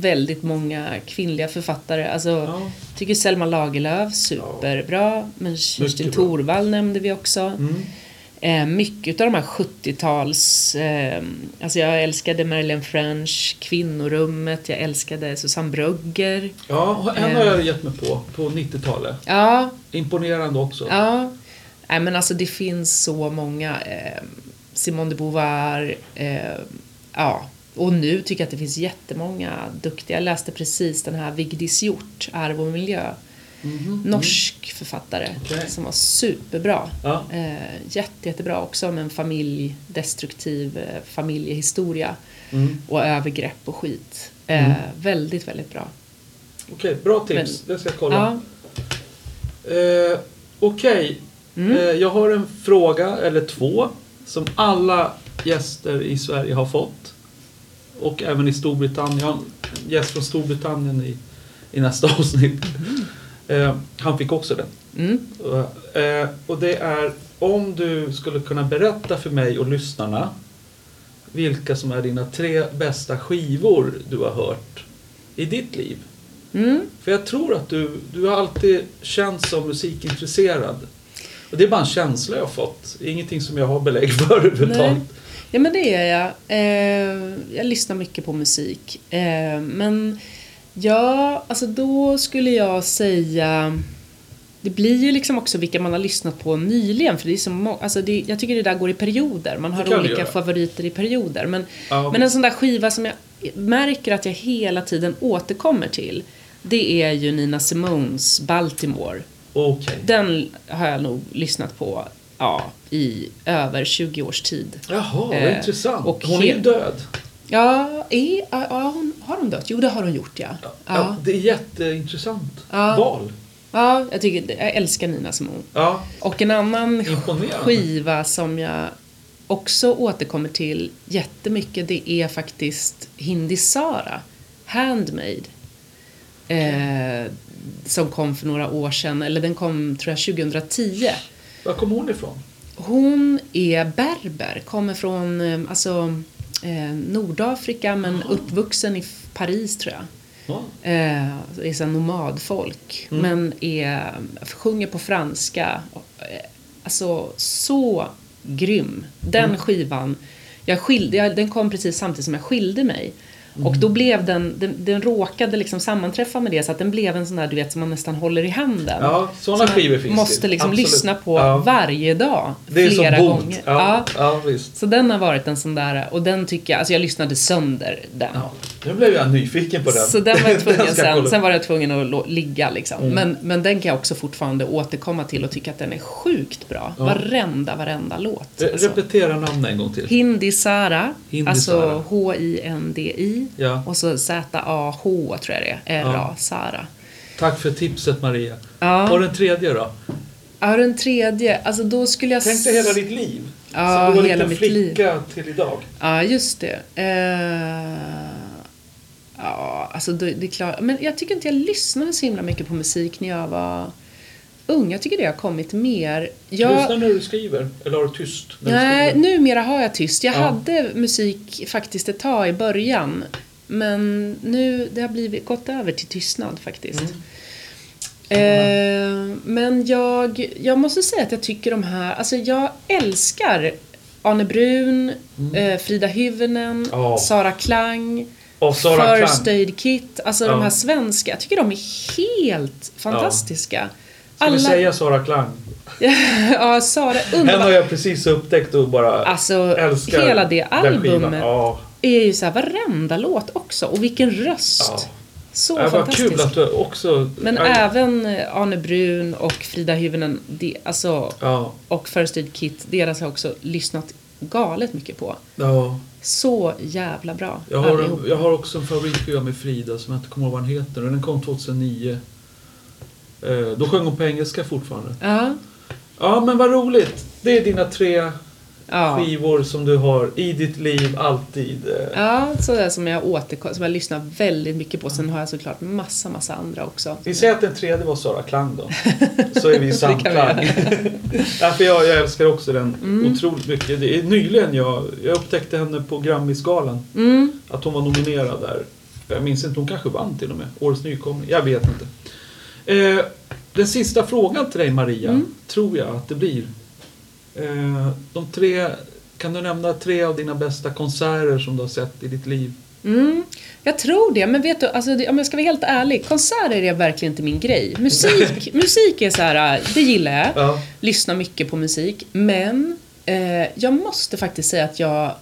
väldigt många kvinnliga författare. Alltså, Ja. tycker Selma Lagerlöf, superbra. Men Kerstin. Thorvall nämnde vi också. Mm. Eh, mycket av de här 70-tals... Eh, alltså jag älskade Marilyn French, Kvinnorummet, jag älskade Susanne Brugger. Ja, och en har jag gett mig på, på 90-talet. Ja, Imponerande också. Ja. Nej, men alltså det finns så många. Eh, Simone de Beauvoir. Eh, ja. Och nu tycker jag att det finns jättemånga duktiga. Jag läste precis den här Vigdis Hjort, Arv och miljö. Mhm. Norsk författare Okej. som var superbra. Ja. Eh, jätte, jättebra också om en familj, destruktiv eh, familjehistoria Mm. och övergrepp och skit. Eh, Mm. Väldigt, väldigt bra. Okej, bra tips. det ska jag kolla. Ja. Eh, Okej, Mm. eh, jag har en fråga, eller två, som alla gäster i Sverige har fått. Och även i Storbritannien. Jag har en gäst från Storbritannien i, i nästa avsnitt. Eh, han fick också den. Mm. Eh, och det är om du skulle kunna berätta för mig och lyssnarna vilka som är dina tre bästa skivor du har hört i ditt liv. Mm. För jag tror att du, du har alltid känts som musikintresserad. Och det är bara en känsla jag har fått. Ingenting som jag har belägg för överhuvudtaget. Ja men det är jag. Eh, jag lyssnar mycket på musik. Eh, men ja, alltså då skulle jag säga det blir ju liksom också vilka man har lyssnat på nyligen. För det är så må- alltså det, jag tycker det där går i perioder. Man har olika favoriter i perioder. Men, Ja. men en sån där skiva som jag märker att jag hela tiden återkommer till. Det är ju Nina Simones Baltimore. Okej. Den har jag nog lyssnat på ja, i över 20 års tid. Jaha, vad Eh, intressant. och hon är ju död. Ja, är, ja hon, har hon dött? Jo, det har hon gjort ja. Ja. Ja, det är jätteintressant Ja. val. ja jag, tycker, jag älskar Nina Simone. Ja, Och en annan skiva som jag också återkommer till jättemycket det är faktiskt Hindi Sara, Handmade. Eh, som kom för några år sedan, eller den kom tror jag 2010. var kom hon ifrån? Hon är berber, kommer från eh, alltså, eh, Nordafrika men uppvuxen i Paris tror jag. Ja. Eh, är så nomadfolk. Mm. Men är, sjunger på franska. Eh, Alltså så grym. Den Mm. skivan. Jag skilde, jag, den kom precis samtidigt som jag skilde mig. Mm. Och då blev den, den, den råkade liksom sammanträffa med det så att den blev en sån där du vet som man nästan håller i handen. Ja, Som man skivor finns det. måste liksom Absolut. lyssna på Ja. varje dag. Det är flera som bot. gånger. Ja, ja. visst. Så den har varit en sån där, och den tycker jag, alltså jag lyssnade sönder den. Nu blev jag nyfiken på den. Så den var jag tvungen jag sen, sen var jag tvungen att ligga liksom. Mm. Men, men den kan jag också fortfarande återkomma till och tycka att den är sjukt bra. Ja. Varenda, varenda låt. Re- Alltså. Repetera namnet en gång till. Hindi Sara, Hindi alltså. H-I-N-D-I Ja. och så Z-A-H tror jag det är, R-A, Ja. Sara. Tack för tipset Maria. Ja. Och den tredje då? Ja, den tredje, alltså då skulle jag... Tänk dig hela ditt liv. Ja, Så du var hela liten mitt flicka till idag. Ja, just det. Eh, ja, alltså det, det är klart. Men jag tycker inte jag lyssnade så himla mycket på musik när jag var ung. Jag tycker det har kommit mer. Jag, Lyssna när du skriver. Eller har du tyst? När nej, numera har jag tyst. Jag Ja. hade musik faktiskt ett tag i början. Men nu, det har blivit, gått över till tystnad faktiskt. Mm. Eh, men jag, jag måste säga att jag tycker de här, alltså jag älskar Arne Brun, eh, Frida Hyvönen, Mm. Ja. Sara Klang, Och Sara First Klang. Aid Kit, alltså de här svenska. Jag tycker de är helt fantastiska. Ska vi säga Sara Klang? ja, Sara, Henne har underbar. jag precis upptäckt och bara Alltså, älskar hela det albumet Ja. är ju så här varenda låt också. Och vilken röst! Ja. Så Ja, vad fantastiskt. kul att du också... Men ja, även eh, Arne Brun och Frida Hyvönen, de, alltså, Ja, och First Aid Kit, deras har jag också lyssnat galet mycket på. ja. Så jävla bra. Jag, har en, jag har också en favoritskiva med Frida som jag inte kommer ihåg vad den heter. Den kom 2009. Eh, då sjöng hon på engelska fortfarande. Ja. Ja, men vad roligt. Det är dina tre Ja. skivor som du har i ditt liv alltid. Ja, sådär som jag som jag lyssnar väldigt mycket på. Sen har jag såklart massa, massa andra också. Vi säger att den tredje var Sara Klang då. Så är vi i samklang. ja, för jag, jag älskar också den otroligt mycket. Det är nyligen jag, jag upptäckte henne på Grammisgalan. Mm. Att hon var nominerad där. Jag minns inte, hon kanske vann till och med. Årets nykomling. Jag vet inte. Eh, den sista frågan till dig Maria, Mm. tror jag att det blir. Eh, de tre, kan du nämna tre av dina bästa konserter som du har sett i ditt liv? Mm, jag tror det, men vet du, alltså, om jag ska vara helt ärlig, konserter är verkligen inte min grej. Musik, musik är så här, det gillar jag. Ja. Lyssnar mycket på musik, men eh, jag måste faktiskt säga att jag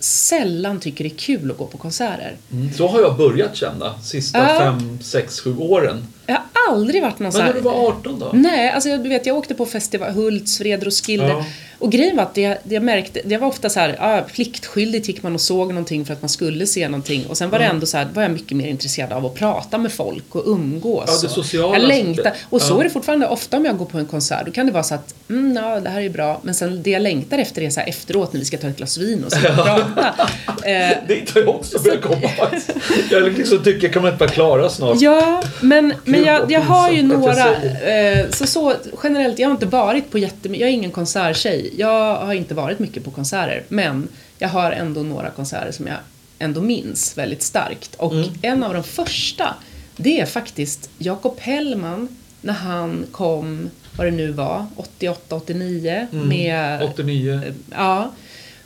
sällan tycker det är kul att gå på konserter. Så har jag börjat känna sista Ja. fem, sex, sju åren. Jag har aldrig varit någon så Men här... när du var 18 då? Nej, alltså jag, du vet, jag åkte på festival, Hultsfred, Roskilde. Ja. Och grejen var att det, det jag märkte, det var ofta så här, ah, pliktskyldigt gick man och såg någonting för att man skulle se någonting. Och sen var det Ja. ändå så här, var jag mycket mer intresserad av att prata med folk och umgås. Ja, det sociala Jag längtar. Och så Ja. är det fortfarande ofta om jag går på en konsert. Då kan det vara så att, mm, ja, det här är bra. Men sen det jag längtar efter är så här efteråt när vi ska ta ett glas vin och sitta och prata. Eh, Dit har jag också börjat komma. Jag liksom tycker, kan man inte bara klara snart? Ja, men, men jag, vad jag har ju jag några... Eh, så, så generellt, jag har inte varit på jättemycket... Jag är ingen konserttjej. Jag har inte varit mycket på konserter. Men jag har ändå några konserter som jag ändå minns väldigt starkt. Och Mm. en av de första, det är faktiskt Jakob Hellman när han kom, vad det nu var, 88, 89 Mm. med... 89. Ja.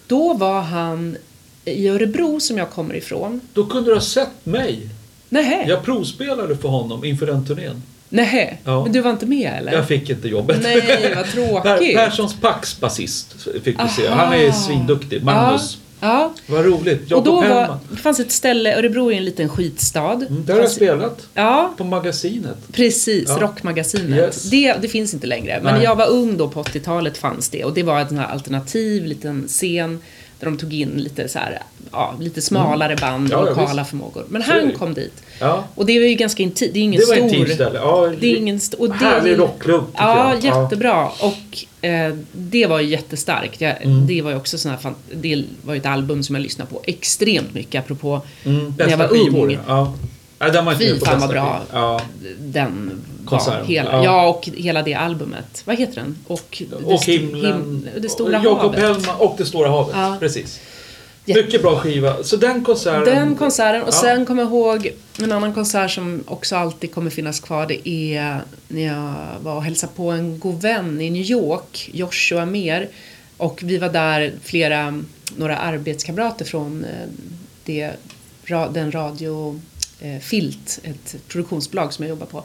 Då var han i Örebro som jag kommer ifrån. Då kunde du ha sett mig. Nähä, Jag provspelade för honom inför den turnén. nähä. Ja. Men du var inte med eller? Jag fick inte jobbet. Nej, vad tråkigt. Per, Perssons Pax basist fick vi se. Han är svinduktig. Magnus. Ja, ja. Vad roligt. Och Jakob då var, det fanns ett ställe, Örebro är en liten skitstad. Mm, där har jag spelat. Ja, På Magasinet. precis. Ja. Rockmagasinet. Yes. Det, det finns inte längre. Men Nej. när jag var ung då på 80-talet fanns det. Och det var en alternativ liten scen där de tog in lite så här, ja, lite smalare band Mm. Ja, och ja, lokala visst. förmågor. Men han kom dit. Ja. Och det var ju ganska intimt. Det är ingen Det var stor... intimt ställe. Ja, Det är ingen st- och det- Härlig rockklubb Ja, jag. jättebra. Och eh, det var ju jättestarkt. Jag, Mm. Det var ju också sån här, fan, det var ju ett album som jag lyssnade på extremt mycket apropå Mm, när jag var ung. Ja. Nej, den var Fy fan vad bra. Ja. den Konserten, var hela, ja. ja. och hela det albumet. Vad heter den? Och, det Och himlen. him- det stora och Jakob havet. Hellman och Det stora havet. Ja. Precis. Jätte- Mycket bra skiva. Så den konserten. Den konserten och Ja. sen kommer jag ihåg en annan konsert som också alltid kommer finnas kvar. Det är när jag var och hälsade på en god vän i New York, Joshua Mer. Och vi var där flera, några arbetskamrater från eh, det, den radio eh, Filt, ett produktionsbolag som jag jobbar på.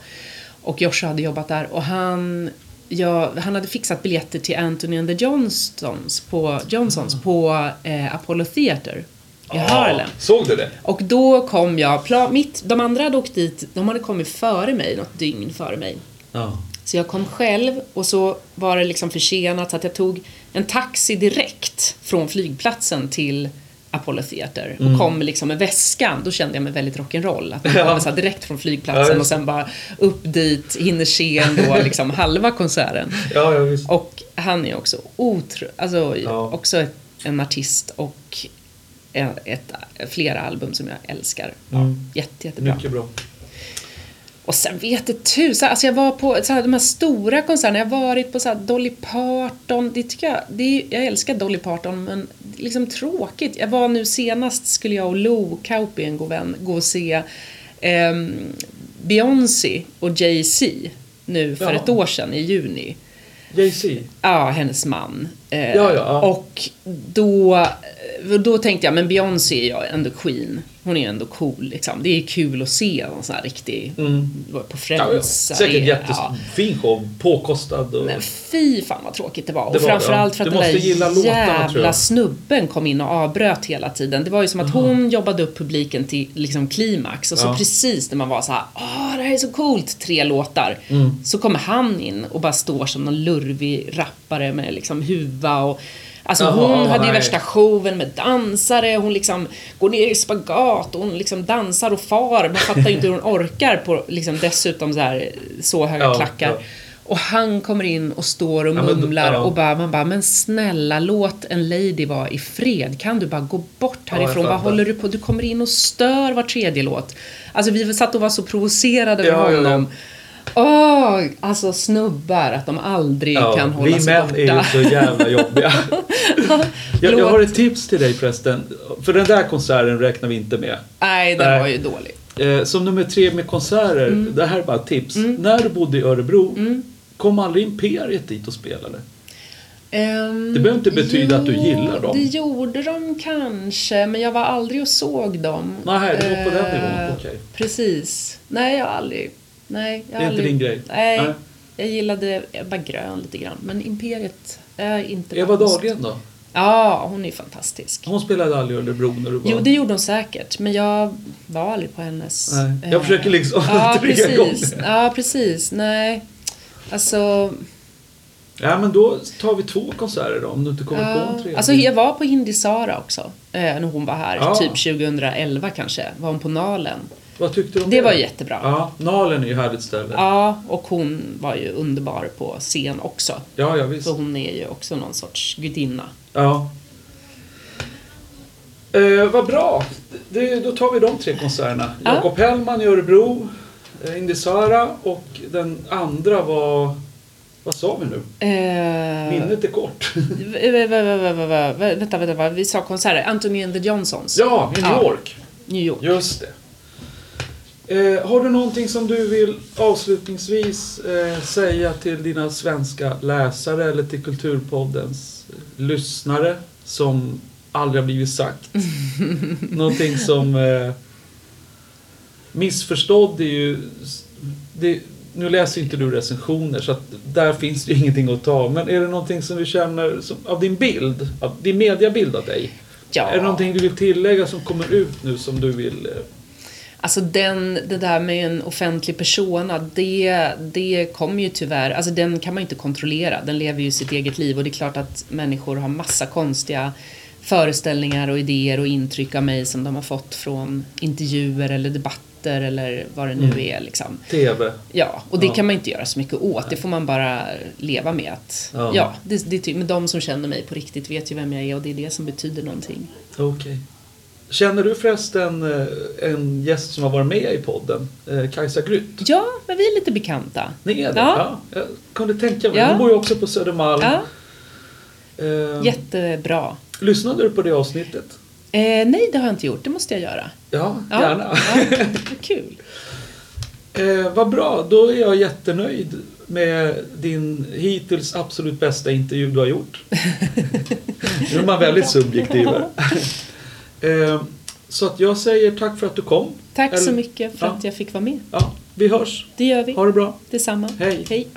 Och Joshua hade jobbat där och han Ja, han hade fixat biljetter till Anthony and the Johnsons på, Johnsons på eh, Apollo Theater i Harlem. Såg du det? Och då kom jag, pla- mitt, de andra hade åkt dit, de hade kommit före mig, något dygn före mig. Ja. Så jag kom själv och så var det liksom försenat så att jag tog en taxi direkt från flygplatsen till Apollo Theater och Mm. kom liksom med väskan. Då kände jag mig väldigt rock'n'roll. Att man Ja. kommer så direkt från flygplatsen och sen bara upp dit, hinner se ändå liksom halva konserten. Ja. Och han är också otro... Alltså också ett, en artist och ett, ett, flera album som jag älskar. Ja, Mm. jätte, jättebra. Mycket bra. Och sen vet det tusan, alltså jag var på så här, de här stora konserterna, jag har varit på så här Dolly Parton, det tycker jag, det är, jag älskar Dolly Parton men det är liksom tråkigt. Jag var nu senast, skulle jag och Lou Kauppi, en god vän, gå och se ehm, Beyoncé och Jay-Z nu för Ja. ett år sedan i juni. Jay-Z. Ja, hennes man. Eh, Ja, ja. Och då, eh, då tänkte jag, men Beyoncé är ju ändå Queen. Hon är ändå cool liksom. Det är kul att se någon sån här riktig, Mm. på Ja, ja. Friends. Säkert ja. jättefin show. Påkostad och... Men fy fan vad tråkigt det var. Det och var, framförallt ja. för att den där låtarna, jävla jag. snubben kom in och avbröt hela tiden. Det var ju som att hon jobbade upp publiken till liksom klimax och så Ja. precis när man var så här, åh det här är så coolt, tre låtar. Mm. Så kommer han in och bara står som någon lurvig rappare med liksom huva och Alltså Jaha, hon hade ju nej. värsta showen med dansare, hon liksom går ner i spagat och hon liksom dansar och far. Man fattar ju inte hur hon orkar på liksom dessutom så här så höga Ja, klackar. ja. Och han kommer in och står och Ja, men mumlar ja. och bara, man bara, men snälla låt en lady vara i fred. Kan du bara gå bort härifrån? Vad håller du på? Du kommer in och stör var tredje låt. Alltså vi satt och var så provocerade över honom. Åh, alltså snubbar, att de aldrig kan hålla vi sig män borta. är ju så jävla jobbiga. jag, jag har ett tips till dig förresten. För den där konserten räknar vi inte med. Nej, den Nej. var ju dålig. Eh, som nummer tre med konserter, Mm. det här är bara ett tips. När du bodde i Örebro, kom aldrig Imperiet dit och spelade? Ehm, Det behöver inte betyda att du gillar dem. Det gjorde de kanske, men jag var aldrig och såg dem. Nej, det var på den Eh, nivån, okej. Precis. Nej, jag har aldrig... Nej, jag Det är har inte aldrig, din grej? Nej, Nej. jag gillade Ebba Grön lite grann, men Imperiet är inte... Eva Dahlgren då? Ja, hon är fantastisk. Hon spelade aldrig i Örebro när du var... Jo, det gjorde hon säkert, men jag var aldrig på hennes... Nej, jag eh, försöker liksom Ja, tre precis. gånger. Ja, precis. Nej. Alltså... Ja, men då tar vi två konserter då, om du inte kommer på en Ja, tredje. alltså jag var på Hindi Sara också, eh, när hon var här, Ja. typ 2011 kanske, var hon på Nalen. Vad tyckte du om Det det? var jättebra. Ja. Ja, Nalen är ju härligt ställe. och hon var ju underbar på scen också. Ja, ja visst. För hon är ju också någon sorts gudinna. Ja. Eh, vad bra. Det, då tar vi de tre konserterna. Ja. Jakob Hellman i Örebro, eh, Indy Sara och den andra var... Vad sa vi nu? Eh, Minnet är kort. vänta, vänta, vad? vi sa konserter. Anthony and the Johnsons. ja, i New Ja. York. New York. Just det. Eh, har du någonting som du vill avslutningsvis eh, säga till dina svenska läsare eller till Kulturpoddens eh, lyssnare som aldrig har blivit sagt? någonting som... Eh, missförstådd är ju... Det, nu läser inte du recensioner så att där finns det ju ingenting att ta. Men är det någonting som du känner som, av din bild, av din mediabild av dig? Ja. Är det någonting du vill tillägga som kommer ut nu som du vill... Alltså den, det där med en offentlig persona, det, det kommer ju tyvärr, alltså den kan man ju inte kontrollera. Den lever ju sitt eget liv och det är klart att människor har massa konstiga föreställningar och idéer och intryck av mig som de har fått från intervjuer eller debatter eller vad det nu Mm. är liksom. TV. Ja, och det Ja. kan man inte göra så mycket åt. Det får man bara leva med att, Ja. ja, det, det, men de som känner mig på riktigt vet ju vem jag är och det är det som betyder någonting. Okej. Känner du förresten eh, en gäst som har varit med i podden? Eh, Kajsa Grytt? Ja, men vi är lite bekanta. Ni är det? Ja. Jag kunde tänka mig. Ja. Hon bor ju också på Södermalm. Ja, Eh, jättebra. lyssnade du på det avsnittet? Eh, nej, det har jag inte gjort. Det måste jag göra. Ja, Ja, gärna. Ja, kul. Eh, vad bra, då är jag jättenöjd med din hittills absolut bästa intervju du har gjort. nu är man väldigt subjektiv så att jag säger tack för att du kom. Tack så Eller- mycket för Ja. att jag fick vara med. Ja, vi hörs. Det gör vi. Ha det bra. Detsamma. Hej. Hej.